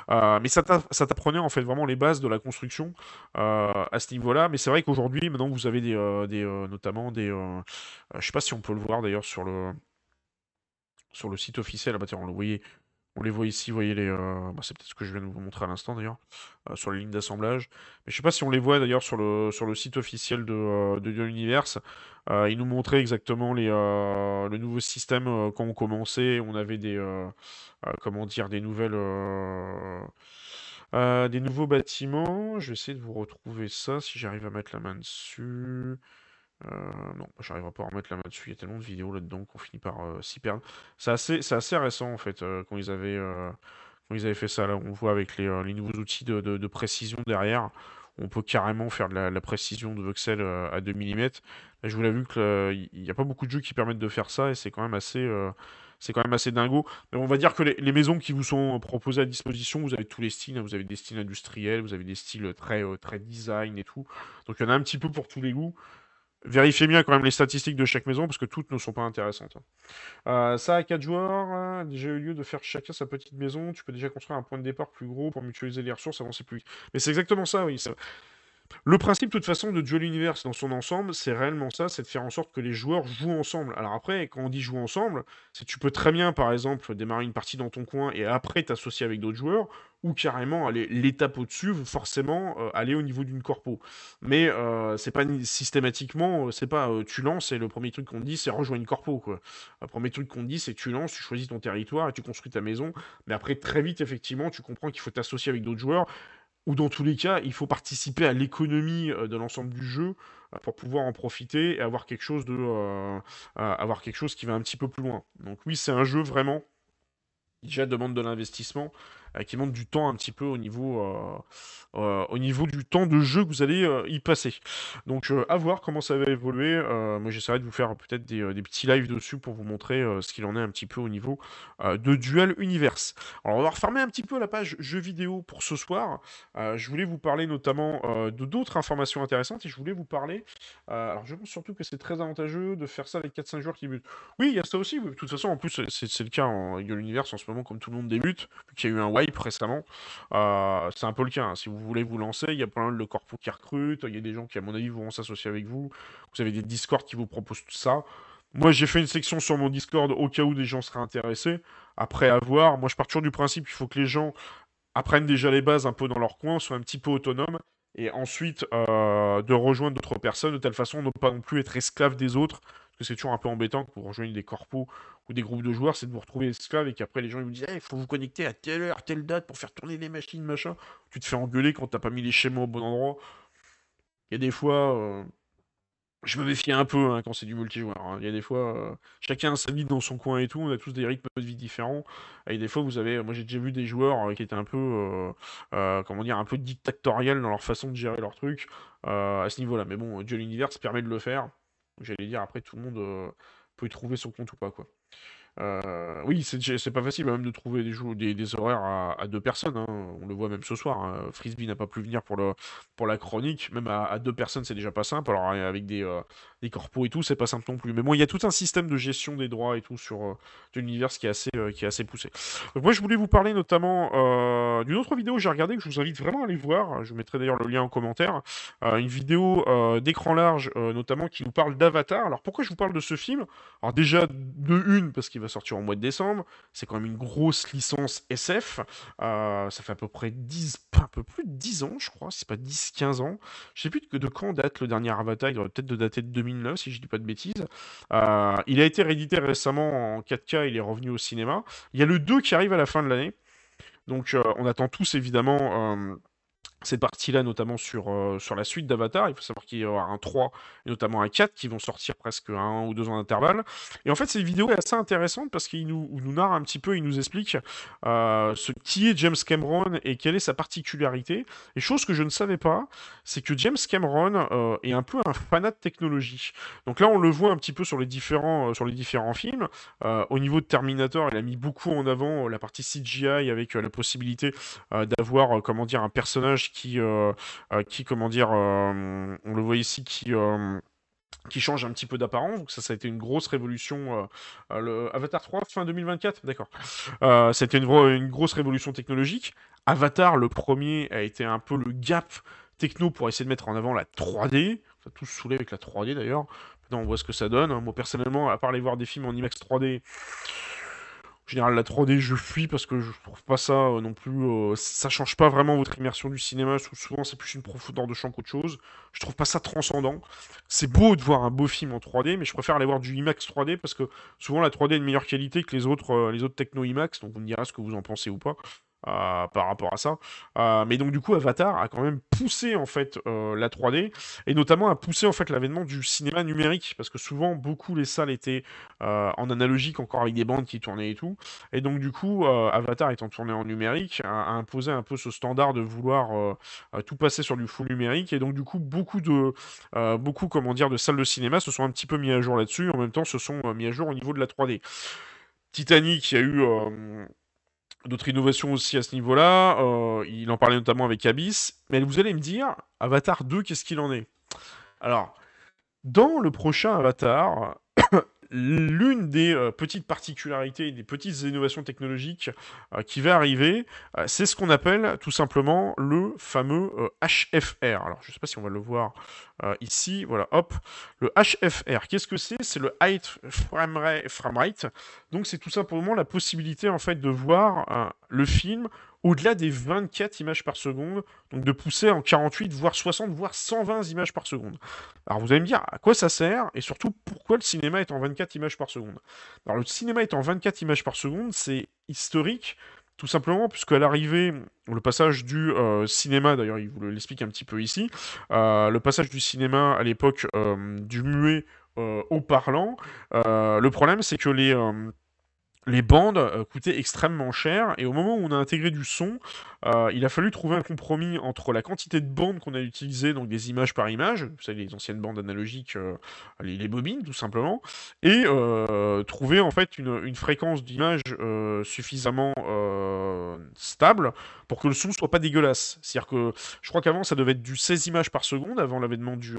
Euh, mais ça t'a- ça t'apprenait en fait vraiment les bases de la construction euh, à ce niveau-là. Mais c'est vrai qu'aujourd'hui, maintenant, vous avez des, euh, notamment des. je sais pas si on peut le voir d'ailleurs sur le sur le site officiel. On le voyait. On les voit ici, vous voyez les. euh, bah, c'est peut-être ce que je viens de vous montrer à l'instant d'ailleurs, euh, sur les lignes d'assemblage. Mais je sais pas si on les voit d'ailleurs sur le, site officiel de, euh, de. Euh, ils nous montraient exactement le nouveau système quand on commençait. On avait des. comment dire, des nouvelles. des nouveaux bâtiments. Je vais essayer de vous retrouver ça si j'arrive à mettre la main dessus. Euh, non, j'arriverai pas à remettre la main dessus. Il y a tellement de vidéos là-dedans qu'on finit par euh, s'y perdre. C'est assez, c'est assez récent en fait euh, quand ils avaient, quand ils avaient fait ça. Là, on voit avec les, nouveaux outils de, précision derrière, on peut carrément faire de la, précision de voxel à 2 mm. Je vous l'ai vu qu'il n'y a pas beaucoup de jeux qui permettent de faire ça et c'est quand même assez, c'est quand même assez dingo. Mais on va dire que les, maisons qui vous sont proposées à disposition, vous avez tous les styles. hein. Vous avez des styles industriels, vous avez des styles très, très design et tout. Donc il y en a un petit peu pour tous les goûts. Vérifiez bien quand même les statistiques de chaque maison parce que toutes ne sont pas intéressantes. Euh, ça, à 4 joueurs, euh, déjà eu lieu de faire chacun sa petite maison. Tu peux déjà construire un point de départ plus gros pour mutualiser les ressources, avancer plus. Mais c'est exactement ça, oui. Le principe, de toute façon, de Duel Universe dans son ensemble, c'est réellement ça, c'est de faire en sorte que les joueurs jouent ensemble. Alors après, quand on dit jouer ensemble, c'est tu peux très bien, par exemple, démarrer une partie dans ton coin et après t'associer avec d'autres joueurs, ou carrément aller l'étape au-dessus, forcément euh, aller au niveau d'une corpo. Mais euh, c'est pas systématiquement, euh, c'est pas tu lances et le premier truc qu'on te dit c'est rejoindre une corpo. Le premier truc qu'on te dit c'est tu lances, tu choisis ton territoire et tu construis ta maison. Mais après très vite effectivement tu comprends qu'il faut t'associer avec d'autres joueurs ou dans tous les cas, il faut participer à l'économie euh, de l'ensemble du jeu euh, pour pouvoir en profiter et avoir quelque chose de euh, avoir quelque chose qui va un petit peu plus loin. Donc oui, c'est un jeu vraiment qui déjà demande de l'investissement qui demande du temps un petit peu au niveau, euh, euh, au niveau du temps de jeu que vous allez y passer. Donc à voir comment ça va évoluer. moi j'essaierai de vous faire peut-être des, petits lives dessus pour vous montrer ce qu'il en est un petit peu au niveau de Duel Universe. Alors on va refermer un petit peu la page jeux vidéo pour ce soir. je voulais vous parler notamment de d'autres informations intéressantes et je voulais vous parler. alors je pense surtout que c'est très avantageux de faire ça avec 4-5 joueurs qui butent. Oui, il y a ça aussi. De toute façon, en plus, c'est le cas en Duel Universe en ce moment, comme tout le monde débute, qu'il y a eu un récemment. Euh, c'est un peu le cas. Hein. Si vous voulez vous lancer, il y a plein de corpos qui recrutent. Il y a des gens qui, à mon avis, vont s'associer avec vous. Vous avez des Discord qui vous proposent tout ça. Moi, j'ai fait une section sur mon Discord au cas où des gens seraient intéressés. Après avoir, moi, je pars toujours du principe qu'il faut que les gens apprennent déjà les bases un peu dans leur coin, soient un petit peu autonomes, et ensuite euh, de rejoindre d'autres personnes de telle façon ne pas non plus être esclave des autres parce que c'est toujours un peu embêtant que vous rejoignez des corpos ou des groupes de joueurs, c'est de vous retrouver esclave et qu'après les gens ils vous disent il faut vous connecter à telle heure, telle date pour faire tourner les machines, machin. Tu te fais engueuler quand t'as pas mis les schémas au bon endroit. Il y a des fois. Euh, je me méfie un peu hein, quand c'est du multijoueur. Hein. Il y a des fois, euh, chacun a sa vie dans son coin et tout, on a tous des rythmes de vie différents. Et des fois, vous avez, moi j'ai déjà vu des joueurs euh, qui étaient un peu, comment dire, un peu dictatoriels dans leur façon de gérer leur truc à ce niveau-là. Mais bon, Duel Universe permet de le faire. J'allais dire, après, tout le monde euh, peut y trouver son compte ou pas, quoi. Euh, oui, c'est pas facile même de trouver des, des, horaires à, deux personnes. Hein. On le voit même ce soir. Hein. Frisbee n'a pas pu venir pour, le, pour la chronique. Même à, deux personnes, c'est déjà pas simple. Alors avec des, euh, des corpos et tout, c'est pas simple non plus. Mais bon, il y a tout un système de gestion des droits et tout sur euh, l'univers qui est assez qui est assez poussé. Donc moi, je voulais vous parler notamment d'une autre vidéo que j'ai regardée que je vous invite vraiment à aller voir. Je vous mettrai d'ailleurs le lien en commentaire. une vidéo d'écran large, notamment qui nous parle d'Avatar. Alors pourquoi je vous parle de ce film? Alors déjà de une parce qu'il va sortir en mois de décembre. C'est quand même une grosse licence SF. Euh, ça fait à peu près 10, un peu plus de 10 ans, je crois, c'est pas 10-15 ans. Je sais plus de, quand date le dernier Avatar, il devrait peut-être de dater de 2009, si je dis pas de bêtises. Euh, il a été réédité récemment en 4K, il est revenu au cinéma. Il y a le 2 qui arrive à la fin de l'année. Donc euh, on attend tous évidemment cette partie-là, notamment sur, euh, sur la suite d'Avatar. Il faut savoir qu'il y aura un 3 et notamment un 4 qui vont sortir presque un ou deux ans d'intervalle. Et en fait, cette vidéo est assez intéressante parce qu'il nous, nous narre un petit peu, il nous explique euh, ce qui est James Cameron et quelle est sa particularité. Et chose que je ne savais pas, c'est que James Cameron euh, est un peu un fanat de technologie. Donc là, on le voit un petit peu sur les différents, sur les différents films. au niveau de Terminator, il a mis beaucoup en avant la partie CGI avec la possibilité d'avoir, comment dire, un personnage qui, euh, euh, qui comment dire, euh, on le voit ici, qui qui change un petit peu d'apparence. Donc ça, ça a été une grosse révolution. Avatar 3, fin 2024, d'accord. C'était une, une, grosse révolution technologique. Avatar, le premier, a été un peu le gap techno pour essayer de mettre en avant la 3D. Ça a tous saoulé avec la 3D d'ailleurs. Maintenant, on voit ce que ça donne. Moi, personnellement, à part aller voir des films en IMAX 3D, en général, la 3D, je fuis parce que je trouve pas ça euh, non plus. Euh, ça change pas vraiment votre immersion du cinéma. souvent, c'est plus une profondeur de champ qu'autre chose. Je trouve pas ça transcendant. C'est beau de voir un beau film en 3D, mais je préfère aller voir du IMAX 3D parce que souvent la 3D est de meilleure qualité que les autres, euh, les autres techno IMAX. Donc, vous me direz ce que vous en pensez ou pas. Euh, par rapport à ça. Euh, mais donc du coup, Avatar a quand même poussé en fait euh, la 3D et notamment a poussé en fait l'avènement du cinéma numérique parce que souvent beaucoup les salles étaient en analogique encore avec des bandes qui tournaient et tout. Et donc du coup, Avatar étant tourné en numérique a, imposé un peu ce standard de vouloir tout passer sur du full numérique et donc du coup beaucoup de beaucoup comment dire de salles de cinéma se sont un petit peu mis à jour là-dessus. En même temps, se sont mis à jour au niveau de la 3D. Titanic, il y a eu d'autres innovations aussi à ce niveau-là. Euh, il en parlait notamment avec Abyss. Mais vous allez me dire, Avatar 2, qu'est-ce qu'il en est? Alors, dans le prochain Avatar, [coughs] l'une des euh, petites particularités, des petites innovations technologiques euh, qui va arriver, c'est ce qu'on appelle tout simplement le fameux HFR. Alors, je ne sais pas si on va le voir ici. Voilà, hop. Le HFR, qu'est-ce que c'est? C'est le Height Frame Rate. Donc, c'est tout simplement la possibilité en fait de voir le film au-delà des 24 images par seconde, donc de pousser en 48, voire 60, voire 120 images par seconde. Alors vous allez me dire à quoi ça sert, et surtout pourquoi le cinéma est en 24 images par seconde? Alors le cinéma est en 24 images par seconde, c'est historique, tout simplement puisque à l'arrivée, le passage du euh, cinéma, d'ailleurs il vous l'explique un petit peu ici, euh, le passage du cinéma à l'époque euh, du muet au parlant, le problème c'est que les les bandes euh, coûtaient extrêmement cher et au moment où on a intégré du son, euh, il a fallu trouver un compromis entre la quantité de bandes qu'on a utilisées, donc des images par image, vous savez les anciennes bandes analogiques, euh, les, bobines tout simplement, et trouver en fait une, fréquence d'image suffisamment stable pour que le son soit pas dégueulasse. C'est-à-dire que je crois qu'avant ça devait être du 16 images par seconde avant l'avènement du,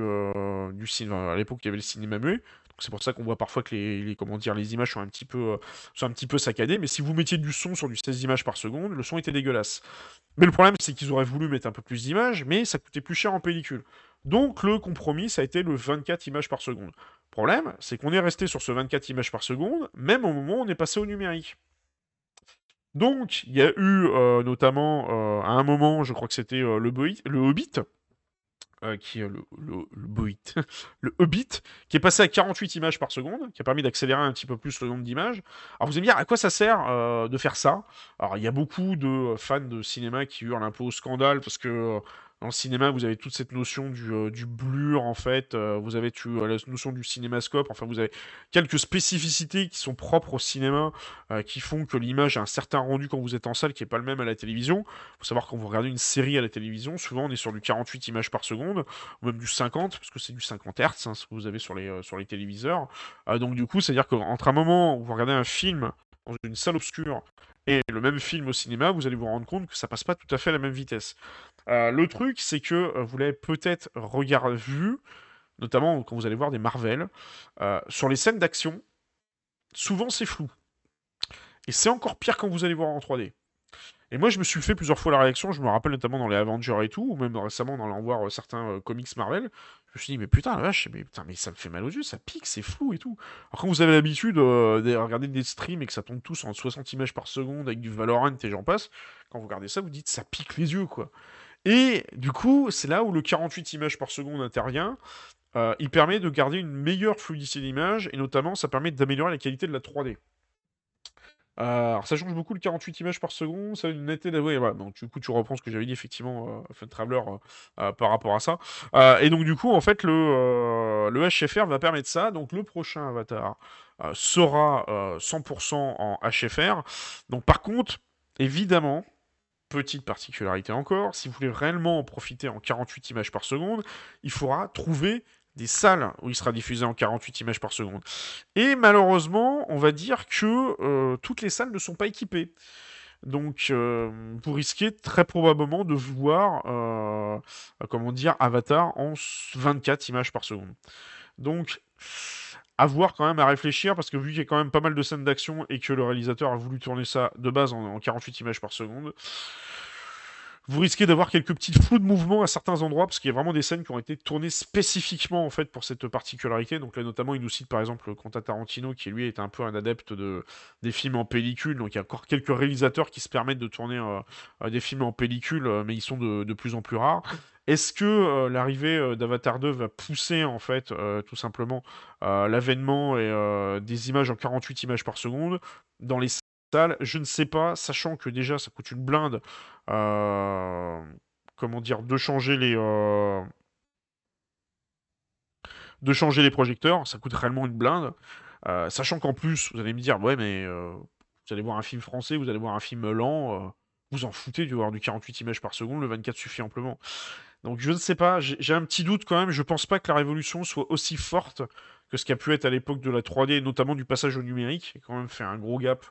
du cinéma. À l'époque il y avait le cinéma muet. C'est pour ça qu'on voit parfois que les, comment les images sont un, petit peu, euh, sont saccadées, mais si vous mettiez du son sur du 16 images par seconde, le son était dégueulasse. Mais le problème, c'est qu'ils auraient voulu mettre un peu plus d'images, mais ça coûtait plus cher en pellicule. Donc le compromis, ça a été le 24 images par seconde. Le problème, c'est qu'on est resté sur ce 24 images par seconde, même au moment où on est passé au numérique. Donc, il y a eu euh, notamment, euh, à un moment, je crois que c'était le Hobbit, euh, qui est le, le, le Hobbit, [laughs] qui est passé à 48 images par seconde, qui a permis d'accélérer un petit peu plus le nombre d'images. Alors vous allez me dire, à quoi ça sert euh, de faire ça? Alors il y a beaucoup de fans de cinéma qui hurlent un peu au scandale, parce que le cinéma, vous avez toute cette notion du, euh, blur, en fait. Euh, vous avez euh, la notion du cinémascope. Enfin, vous avez quelques spécificités qui sont propres au cinéma, qui font que l'image a un certain rendu quand vous êtes en salle qui n'est pas le même à la télévision. Il faut savoir quand vous regardez une série à la télévision, souvent on est sur du 48 images par seconde, ou même du 50, parce que c'est du 50 Hz, hein, ce que vous avez sur les, sur les téléviseurs. donc du coup, c'est-à-dire qu'entre un moment où vous regardez un film dans une salle obscure et le même film au cinéma, vous allez vous rendre compte que ça passe pas tout à fait à la même vitesse. Euh, le truc, c'est que euh, vous l'avez peut-être regardé, vu, notamment quand vous allez voir des Marvel, euh, sur les scènes d'action, souvent c'est flou. Et c'est encore pire quand vous allez voir en 3D. Et moi, je me suis fait plusieurs fois la réaction, je me rappelle notamment dans les Avengers et tout, ou même récemment dans l'envoi voir certains comics Marvel, je me suis dit, mais putain, la vache, mais, putain, mais ça me fait mal aux yeux, ça pique, c'est flou et tout. Alors quand vous avez l'habitude de regarder des streams et que ça tombe tous en 60 images par seconde avec du Valorant et j'en passe, quand vous regardez ça, vous dites, ça pique les yeux, quoi. Et du coup, c'est là où le 48 images par seconde intervient. Euh, il permet de garder une meilleure fluidité d'image et notamment ça permet d'améliorer la qualité de la 3D. Euh, alors ça change beaucoup le 48 images par seconde, ça a une netteté d'avouer. Donc du coup tu reprends ce que j'avais dit effectivement, euh, Fun Traveler par rapport à ça. et donc du coup en fait le, le HFR va permettre ça. Donc le prochain avatar sera 100% en HFR. Donc par contre, évidemment, Petite particularité encore, si vous voulez réellement en profiter en 48 images par seconde, il faudra trouver des salles où il sera diffusé en 48 images par seconde. Et malheureusement, on va dire que euh, toutes les salles ne sont pas équipées. Donc, euh, vous risquez très probablement de voir, euh, comment dire, Avatar en 24 images par seconde. Donc, avoir quand même à réfléchir parce que vu qu'il y a quand même pas mal de scènes d'action et que le réalisateur a voulu tourner ça de base en, 48 images par seconde, vous risquez d'avoir quelques petites flous de mouvement à certains endroits parce qu'il y a vraiment des scènes qui ont été tournées spécifiquement en fait pour cette particularité. Donc là notamment il nous cite par exemple Quentin Tarantino qui lui est un peu un adepte de des films en pellicule. Donc il y a encore quelques réalisateurs qui se permettent de tourner euh, des films en pellicule, euh, mais ils sont de, plus en plus rares. Est-ce que euh, l'arrivée d'Avatar 2 va pousser en fait tout simplement l'avènement des images en 48 images par seconde? Dans les Je ne sais pas, sachant que déjà ça coûte une blinde. comment dire De changer les de changer les projecteurs, ça coûte réellement une blinde. sachant qu'en plus, vous allez me dire, ouais, mais vous allez voir un film français, vous allez voir un film lent, vous en foutez de voir du 48 images par seconde, le 24 suffit amplement. Donc je ne sais pas, j'ai un petit doute quand même, je pense pas que la révolution soit aussi forte que ce qui a pu être à l'époque de la 3D, notamment du passage au numérique, qui quand même fait un gros gap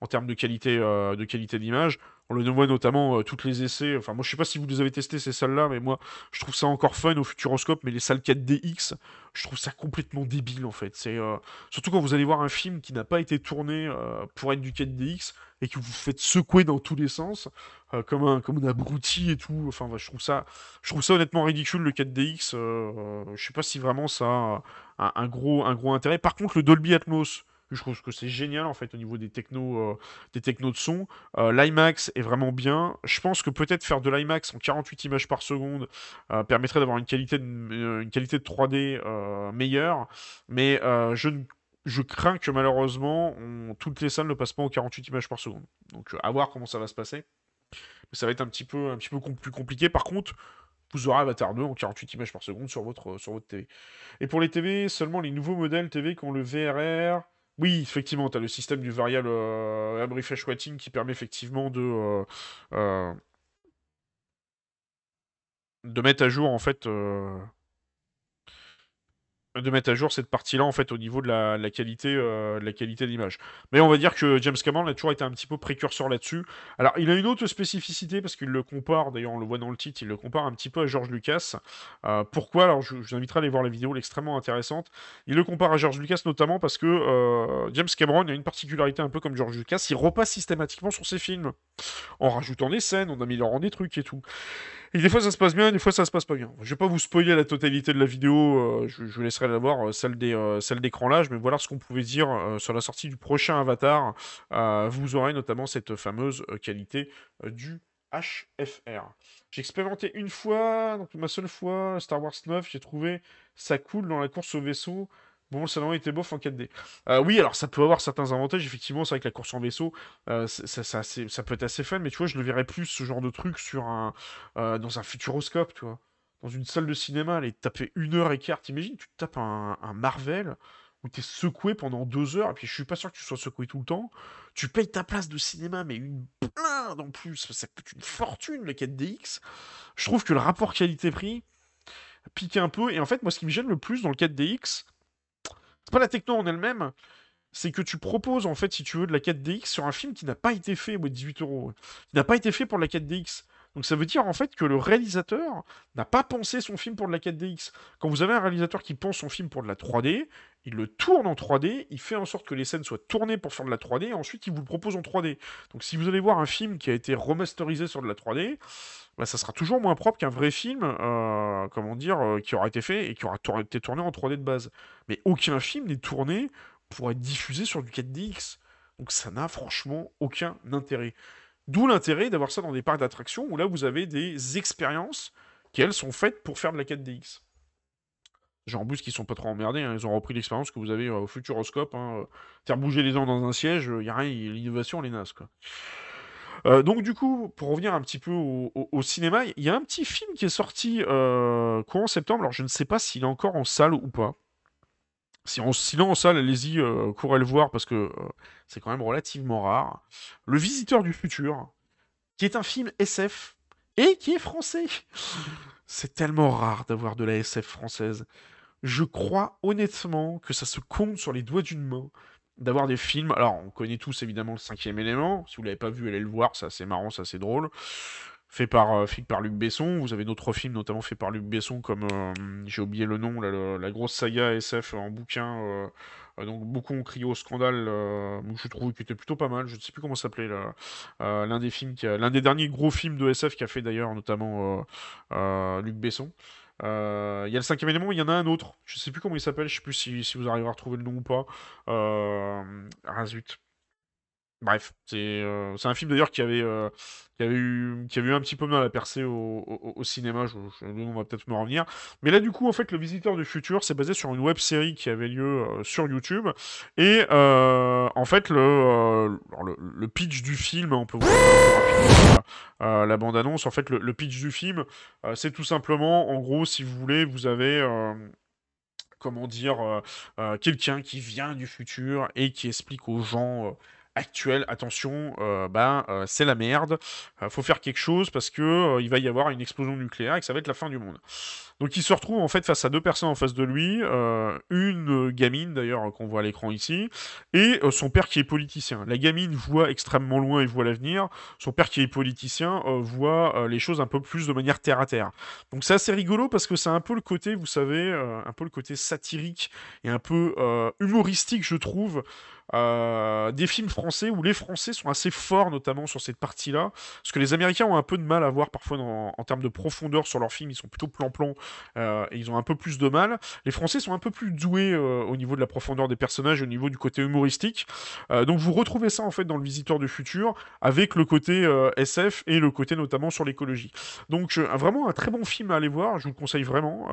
en termes de qualité euh, de qualité d'image. On le voit notamment euh, toutes les essais. Enfin, moi, je sais pas si vous les avez testés ces salles-là, mais moi, je trouve ça encore fun au Futuroscope. Mais les salles 4DX, je trouve ça complètement débile en fait. C'est euh, surtout quand vous allez voir un film qui n'a pas été tourné euh, pour être du 4DX et que vous faites secouer dans tous les sens, comme un comme un abruti et tout. Enfin, je trouve ça, je trouve ça honnêtement ridicule le 4DX. je sais pas si vraiment ça a un, gros un gros intérêt. Par contre, le Dolby Atmos. Je trouve que c'est génial en fait au niveau des technos, euh, des de son. Euh, L'IMAX est vraiment bien. Je pense que peut-être faire de l'IMAX en 48 images par seconde euh, permettrait d'avoir une qualité de, une qualité de 3D meilleure. Mais je, je crains que malheureusement toutes les salles ne passent pas en 48 images par seconde. Donc à voir comment ça va se passer. ça va être un petit peu, un petit peu plus compliqué. Par contre, vous aurez Avatar 2 en 48 images par seconde sur votre, sur votre TV. Et pour les TV, seulement les nouveaux modèles TV qui ont le VRR. Oui, effectivement, tu as le système du variable euh, qui permet effectivement de, euh, euh, de mettre à jour en fait de mettre à jour cette partie-là en fait au niveau de la, qualité euh, de la d'image. Mais on va dire que James Cameron a toujours été un petit peu précurseur là-dessus. Alors il a une autre spécificité parce qu'il le compare, d'ailleurs on le voit dans le titre, il le compare un petit peu à George Lucas. Euh, pourquoi? Alors je, vous inviterai à aller voir la vidéo, elle est extrêmement intéressante. Il le compare à George Lucas notamment parce que euh, James Cameron a une particularité un peu comme George Lucas, il repasse systématiquement sur ses films en rajoutant des scènes, en améliorant des trucs et tout. Et des fois ça se passe bien, des fois ça se passe pas bien. Je vais pas vous spoiler la totalité de la vidéo, euh, je, vous laisserai la voir, euh, celle des euh, mais voilà ce qu'on pouvait dire sur la sortie du prochain Avatar. vous aurez notamment cette fameuse qualité du HFR. J'ai expérimenté une fois, donc ma seule fois, Star Wars 9, j'ai trouvé ça cool dans la course au vaisseau. Bon, le salon était bof en 4D. Euh, oui, alors ça peut avoir certains avantages, effectivement, c'est vrai que la course en vaisseau, euh, ça, ça, peut être assez fun, mais tu vois, je le verrais plus ce genre de truc sur un, euh, dans un futuroscope, tu vois. Dans une salle de cinéma, aller taper une heure et quart, t'imagines, tu te tapes un, Marvel où t'es secoué pendant deux heures, et puis je suis pas sûr que tu sois secoué tout le temps. Tu payes ta place de cinéma, mais une blinde en plus, ça coûte une fortune, le 4DX. Je trouve que le rapport qualité-prix pique un peu, et en fait, moi, ce qui me gêne le plus dans le 4DX, c'est pas la techno en elle-même, c'est que tu proposes, en fait, si tu veux, de la 4DX sur un film qui n'a pas été fait, au 18 euros, qui n'a pas été fait pour la 4DX. Donc ça veut dire en fait que le réalisateur n'a pas pensé son film pour de la 4DX. Quand vous avez un réalisateur qui pense son film pour de la 3D, il le tourne en 3D, il fait en sorte que les scènes soient tournées pour faire de la 3D, et ensuite il vous le propose en 3D. Donc si vous allez voir un film qui a été remasterisé sur de la 3D, bah, ça sera toujours moins propre qu'un vrai film, euh, comment dire, euh, qui aura été fait et qui aura été tourné en 3D de base. Mais aucun film n'est tourné pour être diffusé sur du 4DX. Donc ça n'a franchement aucun intérêt. D'où l'intérêt d'avoir ça dans des parcs d'attractions où là vous avez des expériences qui elles sont faites pour faire de la 4DX. Genre en plus qui sont pas trop emmerdés, hein. ils ont repris l'expérience que vous avez euh, au Futuroscope. Hein, faire bouger les dents dans un siège, il n'y a rien, l'innovation est naze quoi. Euh, donc du coup, pour revenir un petit peu au, cinéma, il y a un petit film qui est sorti euh, courant septembre. Alors je ne sais pas s'il est encore en salle ou pas. Si on, sinon en salle, allez-y, euh, courez le voir parce que euh, c'est quand même relativement rare. Le Visiteur du futur, qui est un film SF et qui est français. [laughs] C'est tellement rare d'avoir de la SF française. Je crois honnêtement que ça se compte sur les doigts d'une main d'avoir des films. Alors, on connaît tous évidemment le cinquième élément. Si vous l'avez pas vu, allez le voir, c'est assez marrant, c'est assez drôle. Fait par, euh, fait par Luc Besson. Vous avez d'autres films, notamment fait par Luc Besson, comme euh, j'ai oublié le nom, la, grosse saga SF en bouquin. Euh, donc beaucoup ont crié au scandale. je trouve qu'il était plutôt pas mal. Je ne sais plus comment s'appelait l'un des films, qui l'un des derniers gros films de SF qu'a fait d'ailleurs notamment Luc Besson. Il y a le cinquième élément, il y en a un autre. Je sais plus comment il s'appelle, je sais plus si, si, vous arrivez à retrouver le nom ou pas. Ah zut. Bref, c'est un film d'ailleurs qui avait, qui, avait eu, qui un petit peu mal à percer au, au, cinéma, on va peut-être me revenir. Mais là, du coup, en fait, Le Visiteur du Futur, c'est basé sur une web série qui avait lieu sur YouTube. Et en fait, le, le, pitch du film, on peut voir la, la bande-annonce. En fait, le, pitch du film, c'est tout simplement, en gros, si vous voulez, vous avez comment dire, quelqu'un qui vient du futur et qui explique aux gens actuel, attention, euh, ben, euh, c'est la merde, euh, faut faire quelque chose parce que il va y avoir une explosion nucléaire et que ça va être la fin du monde. Donc il se retrouve en fait face à deux personnes en face de lui, une gamine d'ailleurs qu'on voit à l'écran ici, et son père qui est politicien. La gamine voit extrêmement loin et voit l'avenir, son père qui est politicien voit les choses un peu plus de manière terre à terre. Donc c'est assez rigolo parce que c'est un peu le côté, vous savez, un peu le côté satirique et un peu humoristique je trouve euh, des films français où les Français sont assez forts, notamment sur cette partie-là, parce que les Américains ont un peu de mal à voir parfois en termes de profondeur sur leurs films, ils sont plutôt plan-plan, euh, et ils ont un peu plus de mal. Les Français sont un peu plus doués euh, au niveau de la profondeur des personnages, au niveau du côté humoristique. donc vous retrouvez ça en fait dans Le Visiteur du Futur, avec le côté SF et le côté notamment sur l'écologie. Donc vraiment un très bon film à aller voir, je vous le conseille vraiment.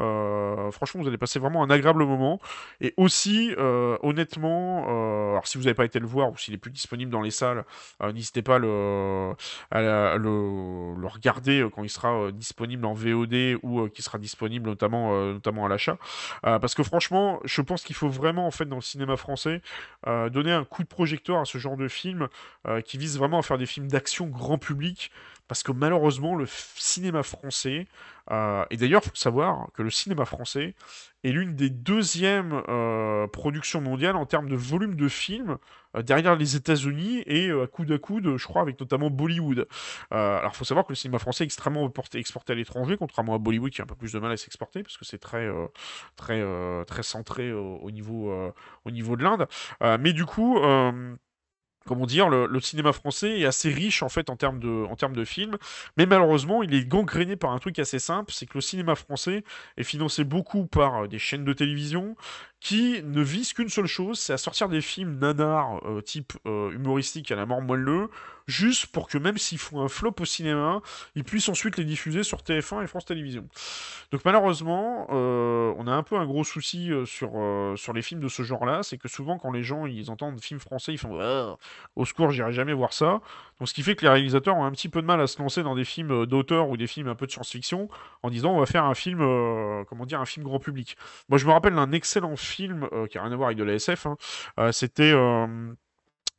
franchement, vous allez passer vraiment un agréable moment. Et aussi, honnêtement, alors si vous n'avez pas été le voir ou s'il est plus disponible dans les salles, euh, n'hésitez pas à, le, regarder euh, quand il sera euh, disponible en VOD ou qui sera disponible notamment, notamment à l'achat. parce que franchement, je pense qu'il faut vraiment, en fait, dans le cinéma français, donner un coup de projecteur à ce genre de film qui vise vraiment à faire des films d'action grand public parce que malheureusement, le cinéma français, euh, et d'ailleurs, il faut savoir que le cinéma français est l'une des deuxièmes euh, productions mondiales en termes de volume de films, euh, derrière les États-Unis et à coude à coude, je crois, avec notamment Bollywood. alors, il faut savoir que le cinéma français est extrêmement exporté à l'étranger, contrairement à Bollywood qui a un peu plus de mal à s'exporter, parce que c'est très, très, très centré au, niveau, au niveau de l'Inde. mais du coup comment dire, le, cinéma français est assez riche en fait en termes de, en termes de films, mais malheureusement il est gangréné par un truc assez simple, c'est que le cinéma français est financé beaucoup par euh, des chaînes de télévision qui ne visent qu'une seule chose, c'est à sortir des films nanars euh, type euh, humoristique à la mort moelleux, juste pour que même s'ils font un flop au cinéma, ils puissent ensuite les diffuser sur TF1 et France Télévisions. Donc malheureusement, euh, on a un peu un gros souci sur, sur les films de ce genre-là, c'est que souvent quand les gens ils entendent films français, ils font ah, au secours, j'irai jamais voir ça. Donc ce qui fait que les réalisateurs ont un petit peu de mal à se lancer dans des films d'auteur ou des films un peu de science-fiction en disant on va faire un film, comment dire, un film grand public. Moi je me rappelle d'un excellent film film euh, qui a rien à voir avec de la SF. Hein. Euh, c'était euh,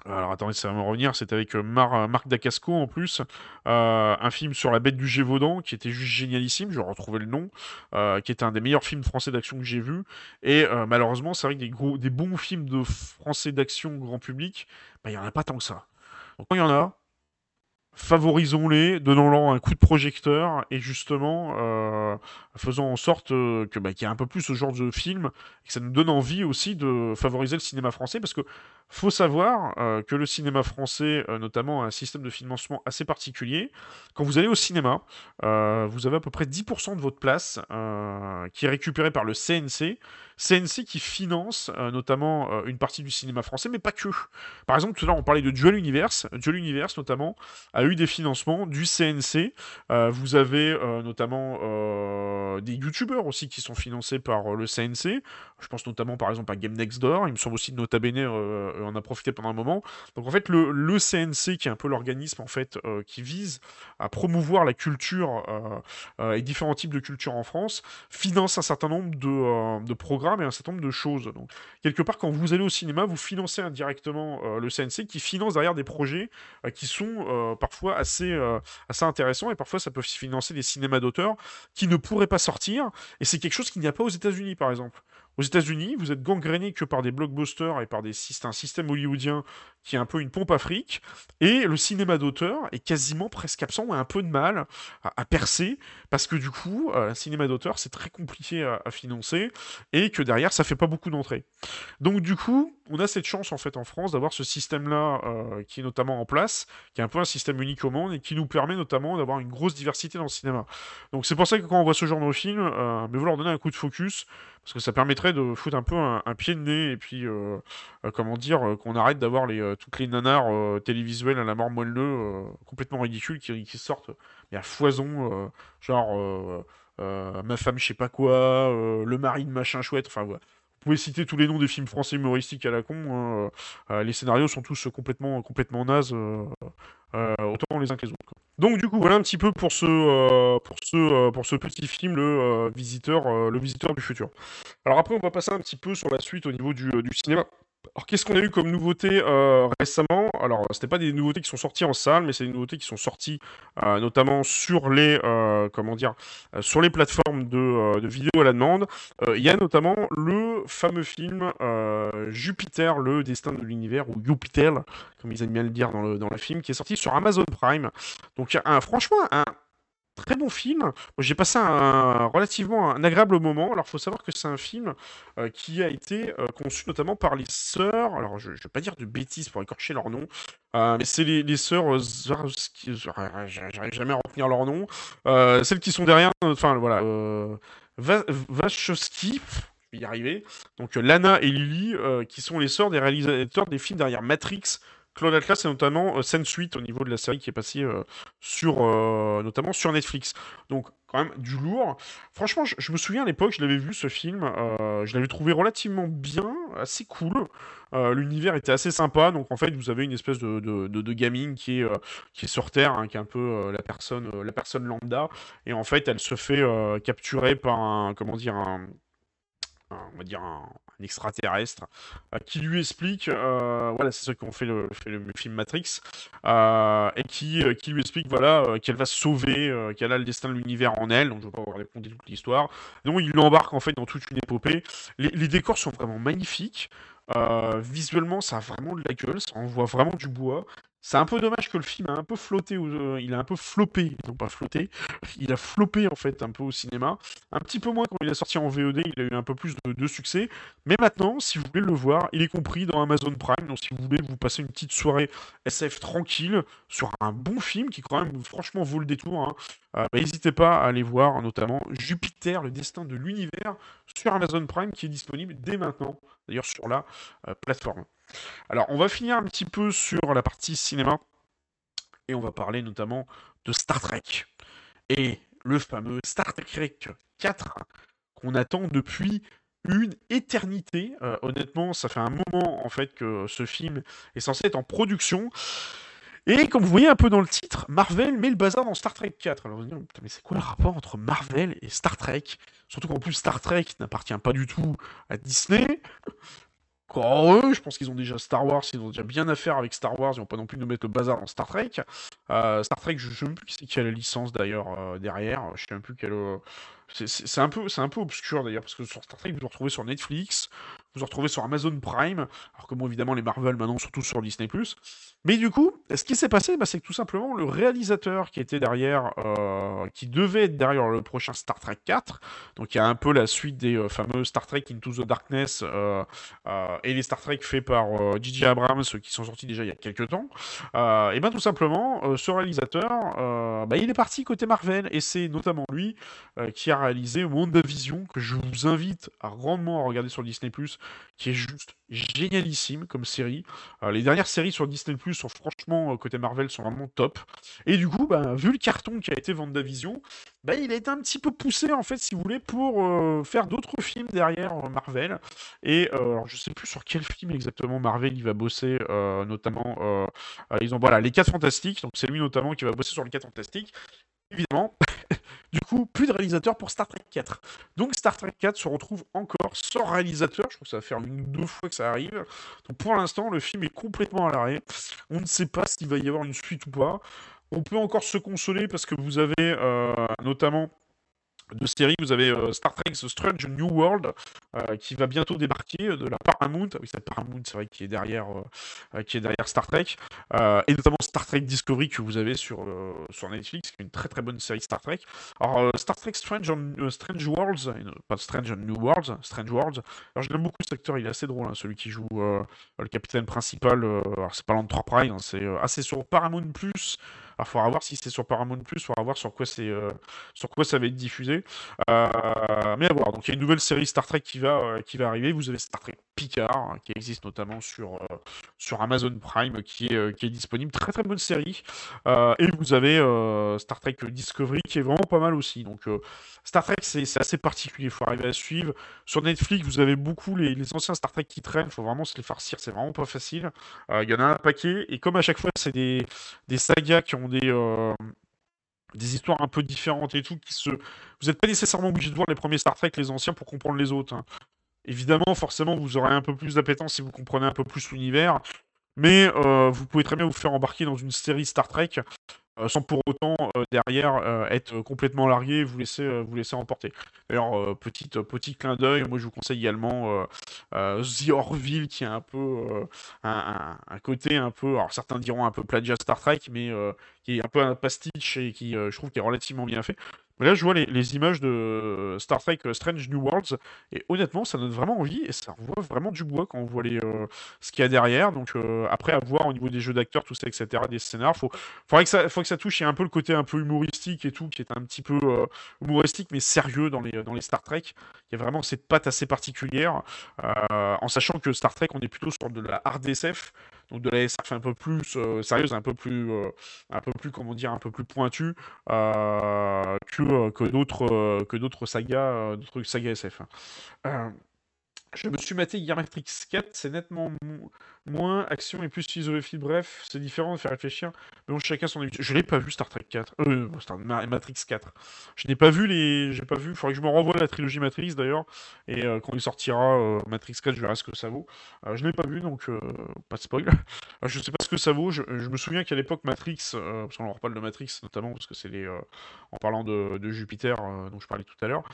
alors attendez, ça va me revenir, c'était avec Marc Dacasco en plus, un film sur la bête du Gévaudan qui était juste génialissime, je vais retrouver le nom, qui était un des meilleurs films français d'action que j'ai vu. Et malheureusement, c'est vrai que des bons films de français d'action grand public, bah, il n'y en a pas tant que ça. Donc quand il y en a, favorisons-les, donnons-leur un coup de projecteur et justement euh, faisons en sorte euh, que bah, qu'il y ait un peu plus ce genre de film que ça nous donne envie aussi de favoriser le cinéma français parce que faut savoir euh, que le cinéma français, notamment, a un système de financement assez particulier. Quand vous allez au cinéma, vous avez à peu près 10% de votre place qui est récupérée par le CNC. CNC qui finance notamment une partie du cinéma français, mais pas que. Par exemple, tout à l'heure on parlait de Dual Universe. Dual Universe notamment a eu des financements du CNC. Euh, vous avez euh, notamment euh, des youtubeurs aussi qui sont financés par le CNC. Je pense notamment par exemple à Game Next Door. Il me semble aussi de Nota Bene en a profité pendant un moment. Donc en fait, le, CNC, qui est un peu l'organisme en fait qui vise à promouvoir la culture et différents types de culture en France, finance un certain nombre de, programmes et un certain nombre de choses. Quelque part, quand vous allez au cinéma, vous financez indirectement le CNC qui finance derrière des projets qui sont parfois fois assez, euh, assez intéressant et parfois ça peut financer des cinémas d'auteurs qui ne pourraient pas sortir et c'est quelque chose qu'il n'y a pas aux États-Unis par exemple. Aux États-Unis, vous êtes gangréné que par des blockbusters et par des, un système hollywoodien qui est un peu une pompe à fric, et le cinéma d'auteur est quasiment presque absent ou a un peu de mal à, percer, parce que du coup, euh, un cinéma d'auteur, c'est très compliqué à, financer, et que derrière, ça fait pas beaucoup d'entrées. Donc du coup, on a cette chance en fait en France d'avoir ce système-là euh, qui est notamment en place, qui est un peu un système unique au monde, et qui nous permet notamment d'avoir une grosse diversité dans le cinéma. Donc c'est pour ça que quand on voit ce genre de film, euh, mais vous leur donnez un coup de focus, parce que ça permettrait de foutre un peu un, pied de nez et puis euh, euh, comment dire euh, qu'on arrête d'avoir les toutes les nanars télévisuelles à la mort moelleux complètement ridicules qui, qui sortent mais à foison genre ma femme je sais pas quoi le mari de machin chouette enfin voilà vous pouvez citer tous les noms des films français humoristiques à la con. Hein, les scénarios sont tous complètement, complètement nazes, autant les uns que les autres. Donc du coup, voilà un petit peu pour ce, euh, pour ce, euh, pour ce petit film, le, euh, visiteur, le visiteur du futur. Alors après, on va passer un petit peu sur la suite au niveau du cinéma. Alors, qu'est-ce qu'on a eu comme nouveauté euh, récemment? Alors, c'était pas des nouveautés qui sont sorties en salle, mais c'est des nouveautés qui sont sorties euh, notamment sur les, euh, comment dire, sur les plateformes de, de vidéo à la demande. Il y a notamment le fameux film Jupiter, le destin de l'univers, ou Jupiter, comme ils aiment bien le dire dans le, dans film, qui est sorti sur Amazon Prime. Donc, un, franchement, un très bon film. J'ai passé un relativement un agréable moment. Alors, il faut savoir que c'est un film euh, qui a été euh, conçu notamment par les sœurs. Alors, je ne vais pas dire de bêtises pour écorcher leur nom, euh, mais c'est les, sœurs Zwarovski- J'arrive jamais à retenir leur nom. Celles qui sont derrière. Enfin, voilà. Wachowski. Je vais y arriver. Donc, Lana et Lily, qui sont les sœurs des réalisateurs des films derrière Matrix. Claude Atlas et notamment euh, Sense8 au niveau de la série qui est passée euh, sur, euh, notamment sur Netflix. Donc, quand même du lourd. Franchement, je, me souviens à l'époque, je l'avais vu ce film, je l'avais trouvé relativement bien, assez cool. L'univers était assez sympa, donc en fait, vous avez une espèce de, de, qui est, sur Terre, hein, qui est un peu la personne, la personne lambda, et en fait, elle se fait capturer par un, comment dire, un- on va dire un, extraterrestre euh, qui lui explique, euh, voilà, c'est ceux qui ont fait le, fait le film Matrix, euh, et qui, qui lui explique, voilà, qu'elle va sauver, qu'elle a le destin de l'univers en elle, donc je ne vais pas raconter toute l'histoire. Donc il l'embarque en fait dans toute une épopée. Les, décors sont vraiment magnifiques. Visuellement, ça a vraiment de la gueule, ça envoie vraiment du bois. C'est un peu dommage que le film a un peu flotté, euh, il a un peu floppé, non pas flotté, il a floppé en fait un peu au cinéma. Un petit peu moins quand il est sorti en VOD, il a eu un peu plus de, de succès. Mais maintenant, si vous voulez le voir, il est compris dans Amazon Prime. Donc si vous voulez vous passer une petite soirée SF tranquille sur un bon film qui quand même franchement vaut le détour, hein, euh, bah, n'hésitez pas à aller voir notamment Jupiter, le destin de l'univers sur Amazon Prime qui est disponible dès maintenant, d'ailleurs sur la euh, plateforme. Alors on va finir un petit peu sur la partie cinéma et on va parler notamment de Star Trek et le fameux Star Trek 4 qu'on attend depuis une éternité. Euh, honnêtement, ça fait un moment en fait que ce film est censé être en production. Et comme vous voyez un peu dans le titre, Marvel met le bazar dans Star Trek 4. Alors vous allez dire, mais c'est quoi le rapport entre Marvel et Star Trek? Surtout qu'en plus Star Trek n'appartient pas du tout à Disney. Encore eux, je pense qu'ils ont déjà Star Wars, ils ont déjà bien à faire avec Star Wars, ils vont pas non plus nous mettre le bazar dans Star Trek. Euh, Star Trek, je ne sais même plus qui c'est qui a la licence d'ailleurs euh, derrière, je sais même plus quelle... euh, C'est un peu, c'est un peu obscur d'ailleurs, parce que sur Star Trek, vous le retrouvez sur Netflix, vous le retrouvez sur Amazon Prime, alors que bon, évidemment, les Marvel maintenant sont tous sur Disney+. Mais du coup, ce qui s'est passé, bah, c'est que tout simplement, le réalisateur qui était derrière, euh, qui devait être derrière le prochain Star Trek 4, donc il y a un peu la suite des euh, fameux Star Trek Into the Darkness, euh, et les Star Trek faits par J.J. Abrams, qui sont sortis déjà il y a quelques temps, et bien tout simplement, ce réalisateur, bah, il est parti côté Marvel, et c'est notamment lui qui a réalisé WandaVision, que je vous invite à grandement à regarder sur Disney+, qui est juste génialissime comme série. Euh, les dernières séries sur Disney+, sont franchement, euh, côté Marvel, sont vraiment top. Et du coup, bah, vu le carton qui a été WandaVision, bah, il a été un petit peu poussé, en fait, si vous voulez, pour euh, faire d'autres films derrière Marvel. Et alors, je sais plus sur quel film exactement Marvel il va bosser, notamment, ils ont, voilà, les 4 Fantastiques, donc c'est lui notamment qui va bosser sur les 4 Fantastiques. Évidemment, [laughs] du coup, plus de réalisateur pour Star Trek 4. Donc Star Trek 4 se retrouve encore sans réalisateur. Je crois que ça va faire une ou deux fois que ça arrive. Donc pour l'instant, le film est complètement à l'arrêt. On ne sait pas s'il va y avoir une suite ou pas. On peut encore se consoler parce que vous avez euh, notamment de séries, vous avez euh, Star Trek The Strange New World euh, qui va bientôt débarquer euh, de la Paramount. Ah oui, c'est Paramount, c'est vrai, qui est derrière, qui est derrière Star Trek. Et notamment Star Trek Discovery que vous avez sur, sur Netflix, qui est une très très bonne série Star Trek. Alors, Star Trek Strange, on- Strange Worlds, pas Strange New Worlds, Strange Worlds. Alors, je l'aime beaucoup cet acteur, il est assez drôle, hein, celui qui joue le capitaine principal. alors, c'est pas l'Enterprise, hein, c'est assez sur Paramount Plus. Alors, il faudra voir si c'est sur Paramount Plus, faudra voir sur quoi, c'est, euh, sur quoi ça va être diffusé. Euh, mais à voir. Donc il y a une nouvelle série Star Trek qui va, euh, qui va arriver. Vous avez Star Trek Picard hein, qui existe notamment sur, sur Amazon Prime qui est, qui est disponible. Très très bonne série. Et vous avez Star Trek Discovery qui est vraiment pas mal aussi. Donc Star Trek c'est c'est assez particulier. Il faut arriver à suivre. Sur Netflix vous avez beaucoup les, les anciens Star Trek qui traînent. Il faut vraiment se les farcir. C'est vraiment pas facile. Il y en a un paquet. Et comme à chaque fois c'est des, des sagas qui ont des... euh, des histoires un peu différentes et tout qui se vous n'êtes pas nécessairement obligé de voir les premiers Star Trek les anciens pour comprendre les autres hein. évidemment, forcément, vous aurez un peu plus d'appétence si vous comprenez un peu plus l'univers. Mais vous pouvez très bien vous faire embarquer dans une série Star Trek euh, sans pour autant euh, derrière euh, être complètement largué et vous laisser, vous emporter. D'ailleurs, petit clin d'œil, moi je vous conseille également The Orville qui a un peu un, côté un peu, alors certains diront un peu plagiat Star Trek, mais qui est un peu un pastiche et qui je trouve qui est relativement bien fait. Là, je vois les, images de Star Trek Strange New Worlds, et honnêtement, ça donne vraiment envie, et ça revoit vraiment du bois quand on voit les, ce qu'il y a derrière. Donc, après, à voir au niveau des jeux d'acteurs, tout ça, etc., des scénars, faut, faudrait que ça, faut que ça touche. Il y a un peu le côté un peu humoristique et tout, qui est un petit peu humoristique, mais sérieux dans les, dans les Star Trek. Il y a vraiment cette patte assez particulière, en sachant que Star Trek, on est plutôt sur de la hard SF donc de la SF un peu plus euh, sérieuse, un peu plus, euh, un peu plus, comment dire, un peu plus pointue euh, que, que d'autres que d'autres sagas, d'autres sagas SF. Je me suis maté hier Matrix 4, c'est nettement moins action et plus philosophie. Bref, c'est différent de faire réfléchir. Mais bon, chacun son habitude. Je l'ai pas vu Star Trek 4. Euh, Star... Matrix 4. Je n'ai pas vu les. J'ai pas vu. Faudrait que je me renvoie la trilogie Matrix d'ailleurs. Et euh, quand il sortira euh, Matrix 4, je verrai ce que ça vaut. Euh, je n'ai pas vu donc pas de spoil. [laughs] je sais pas ce que ça vaut. Je, me souviens qu'à l'époque Matrix, parce qu'on leur reparle de Matrix notamment parce que c'est les. en parlant de, de Jupiter dont je parlais tout à l'heure.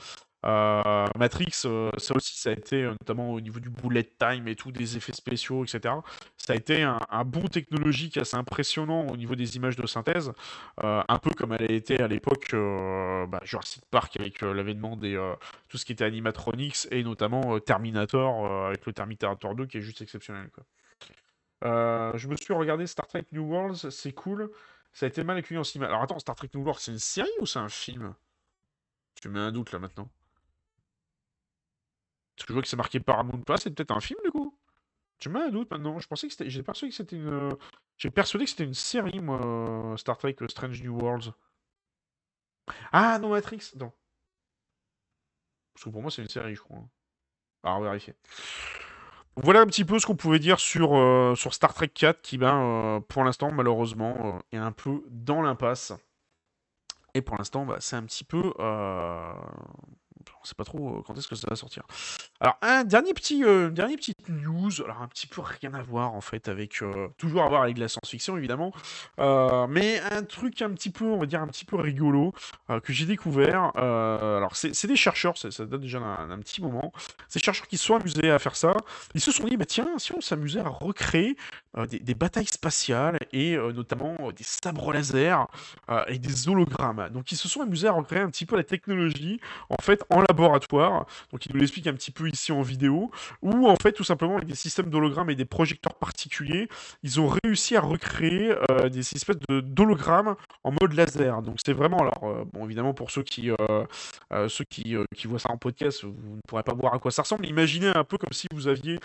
Euh, Matrix, euh, ça aussi, ça a été, euh, notamment au niveau du bullet time et tout, des effets spéciaux, etc. Ça a été un, bon technologique assez impressionnant au niveau des images de synthèse, un peu comme elle a été à l'époque bah, Jurassic Park avec l'avènement des tout ce qui était animatronics et notamment Terminator avec le Terminator 2 qui est juste exceptionnel. je me suis regardé Star Trek New Worlds, c'est cool. Ça a été mal accueilli en cinéma. Alors attends, Star Trek New Worlds, c'est une série ou c'est un film? Tu mets un doute là maintenant. Parce que je vois que c'est marqué Paramount Plus, c'est peut-être un film du coup? Tu mets un doute maintenant. Je pensais que c'était. J'ai persuadé que c'était une. J'ai persuadé que c'était une série, moi, Star Trek euh, Strange New Worlds. Ah non, Matrix Non. Parce que pour moi, c'est une série, je crois. Alors, va vérifier. Voilà un petit peu ce qu'on pouvait dire sur, euh, sur Star Trek 4, qui, ben, euh, pour l'instant, malheureusement, est un peu dans l'impasse. Et pour l'instant, bah, c'est un petit peu on sait pas trop euh, quand est-ce que ça va sortir. Alors, un dernier petit, euh, dernier petite news, alors un petit peu rien à voir en fait avec, euh, toujours à voir avec la science-fiction évidemment, mais un truc un petit peu, on va dire un petit peu rigolo que j'ai découvert. alors, c'est des chercheurs, ça, date déjà d'un petit moment. Ces chercheurs qui se sont amusés à faire ça, ils se sont dit, bah tiens, si on s'amusait à recréer des, des, batailles spatiales et notamment des sabres laser et des hologrammes. Donc, ils se sont amusés à recréer un petit peu la technologie en fait en laboratoire. Donc il nous l'explique un petit peu ici en vidéo, où en fait tout simplement avec des systèmes d'hologrammes et des projecteurs particuliers, ils ont réussi à recréer euh, des espèces d'hologrammes en mode laser. Donc c'est vraiment alors euh, bon évidemment pour ceux qui euh, ceux qui, qui voient ça en podcast, vous ne pourrez pas voir à quoi ça ressemble. Imaginez un peu comme si vous aviez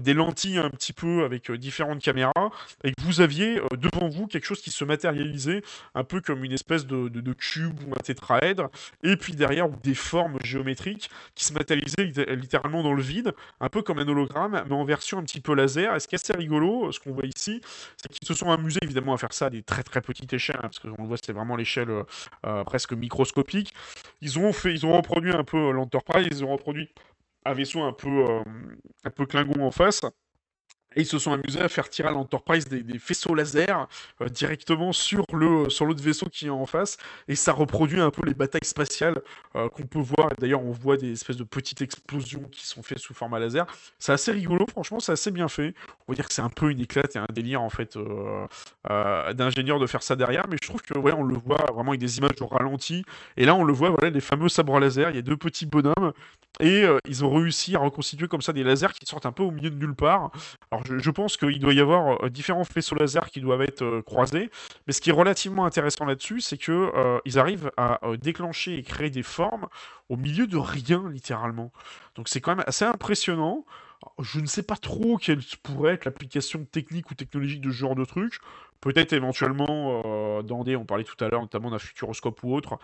des lentilles un petit peu avec différentes caméras et que vous aviez devant vous quelque chose qui se matérialisait un peu comme une espèce de, cube ou un tétraèdre et puis derrière des formes qui se matérialisait littéralement dans le vide, un peu comme un hologramme, mais en version un petit peu laser. Et ce qui est assez rigolo, ce qu'on voit ici, c'est qu'ils se sont amusés évidemment à faire ça à des très très petites échelles, hein, parce que on le voit, c'est vraiment l'échelle euh, euh, presque microscopique. Ils ont fait, ils ont reproduit un peu l'Enterprise, ils ont reproduit un vaisseau un peu, euh, un peu Klingon en face. Et ils se sont amusés à faire tirer à l'Enterprise des, faisceaux laser euh, directement sur le sur l'autre vaisseau qui est en face. Et ça reproduit un peu les batailles spatiales euh, qu'on peut voir. D'ailleurs, on voit des espèces de petites explosions qui sont faites sous format laser. C'est assez rigolo, franchement, c'est assez bien fait. On va dire que c'est un peu une éclate et un délire en fait euh, d'ingénieur de faire ça derrière. Mais je trouve que on le voit vraiment avec des images au ralenti. Et là, on le voit, voilà, les fameux sabres laser. Il y a deux petits bonhommes et ils ont réussi à reconstituer comme ça des lasers qui sortent un peu au milieu de nulle part. Alors je, pense qu'il doit y avoir euh, différents faisceaux laser qui doivent être euh, croisés. Mais ce qui est relativement intéressant là-dessus, c'est qu'ils euh, arrivent à déclencher et créer des formes au milieu de rien, littéralement. Donc c'est quand même assez impressionnant. Je ne sais pas trop quelle pourrait être l'application technique ou technologique de ce genre de truc. Peut-être éventuellement dans des, on parlait tout à l'heure notamment d'un futuroscope ou autre,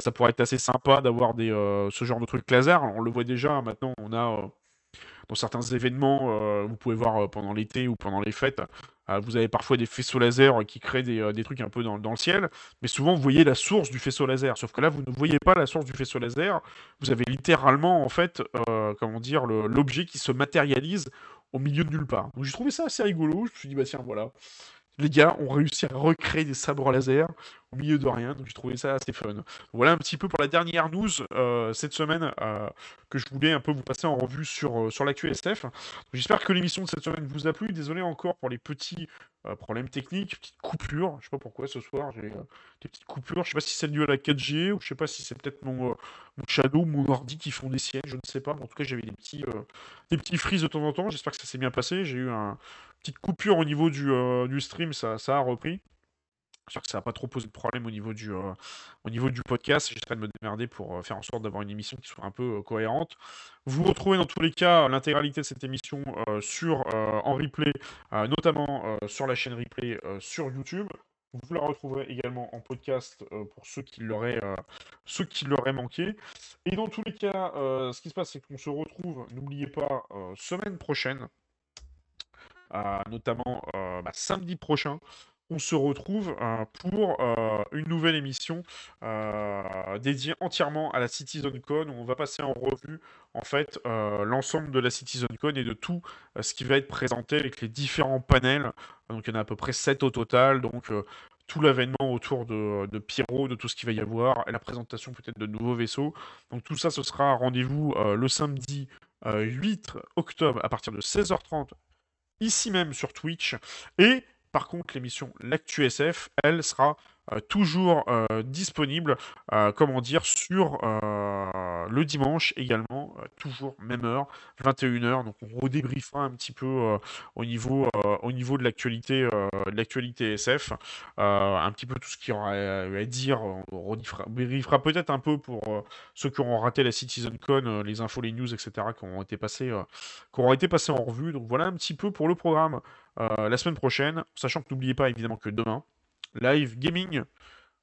ça pourrait être assez sympa d'avoir des ce genre de truc laser. on le voit déjà, maintenant on a dans certains événements, vous pouvez voir pendant l'été ou pendant les fêtes, vous avez parfois des faisceaux laser qui créent des, trucs un peu dans, dans, le ciel, mais souvent vous voyez la source du faisceau laser. Sauf que là, vous ne voyez pas la source du faisceau laser. Vous avez littéralement, en fait, comment dire, l'objet qui se matérialise au milieu de nulle part. Donc j'ai trouvé ça assez rigolo. Je me suis dit, bah tiens, voilà les gars ont réussi à recréer des sabres laser au milieu de rien, donc j'ai trouvé ça assez fun. Voilà un petit peu pour la dernière news euh, cette semaine euh, que je voulais un peu vous passer en revue sur, euh, sur l'actu SF. J'espère que l'émission de cette semaine vous a plu. Désolé encore pour les petits problèmes techniques, petites coupures. Je sais pas pourquoi ce soir j'ai des petites coupures. Je sais pas si c'est dû à la 4G ou je sais pas si c'est peut-être mon, mon Shadow, mon ordi qui font des siennes, je ne sais pas. En tout cas, j'avais des petits, des petits frises de temps en temps. J'espère que ça s'est bien passé. J'ai eu un petite coupure au niveau du, du stream, ça, ça a repris. J'espère que ça va pas trop poser de problème au niveau du, euh, au niveau du podcast. J'essaierai de me démerder pour euh, faire en sorte d'avoir une émission qui soit un peu euh, cohérente. Vous retrouvez dans tous les cas l'intégralité de cette émission sur, en replay, notamment sur la chaîne replay sur YouTube. Vous la retrouverez également en podcast pour ceux qui l'auraient l'auraient manqué. Et dans tous les cas, ce qui se passe, c'est qu'on se retrouve, n'oubliez pas, semaine prochaine, notamment bah, samedi prochain, on se retrouve euh, pour euh, une nouvelle émission euh, dédiée entièrement à la CitizenCon on va passer en revue en fait l'ensemble de la CitizenCon et de tout ce qui va être présenté avec les différents panels. Donc il y en a à peu près 7 au total. Donc tout l'avènement autour de, de, Pyro, de tout ce qu'il va y avoir, la présentation peut-être de nouveaux vaisseaux. Donc tout ça, ce sera rendez-vous le samedi 8 octobre à partir de 16h30, ici même sur Twitch. Et par contre, l'émission L'Actu SF, elle sera toujours euh, disponible, euh, comment dire, sur le dimanche également, toujours même heure, 21h. Donc on redébriefera un petit peu au, niveau, au niveau de l'actualité SF, un petit peu tout ce qu'il y aura à, dire. On redébriefera peut-être un peu pour ceux qui auront raté la CitizenCon, les infos, les news, etc., qui auront été passés, qui été en revue. Donc voilà un petit peu pour le programme la semaine prochaine, sachant que n'oubliez pas évidemment que demain, live gaming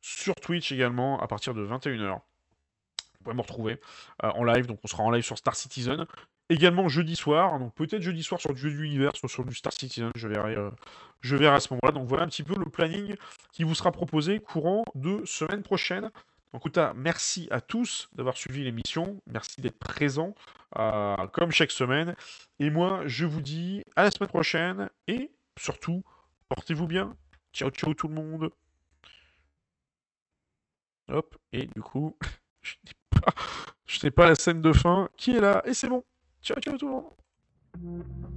sur Twitch également à partir de 21h. Vous pouvez me retrouver euh, en live, donc on sera en live sur Star Citizen. Également jeudi soir, donc peut-être jeudi soir sur du jeu de l'univers, sur du Star Citizen, je verrai, euh, je verrai à ce moment-là. Donc voilà un petit peu le planning qui vous sera proposé courant de semaine prochaine. Donc, merci à tous d'avoir suivi l'émission. Merci d'être présents, euh, comme chaque semaine. Et moi, je vous dis à la semaine prochaine. Et surtout, portez-vous bien. Ciao, ciao tout le monde. Hop, et du coup, [laughs] je n'ai pas, la scène de fin qui est là, et c'est bon. Ciao, ciao tout le monde.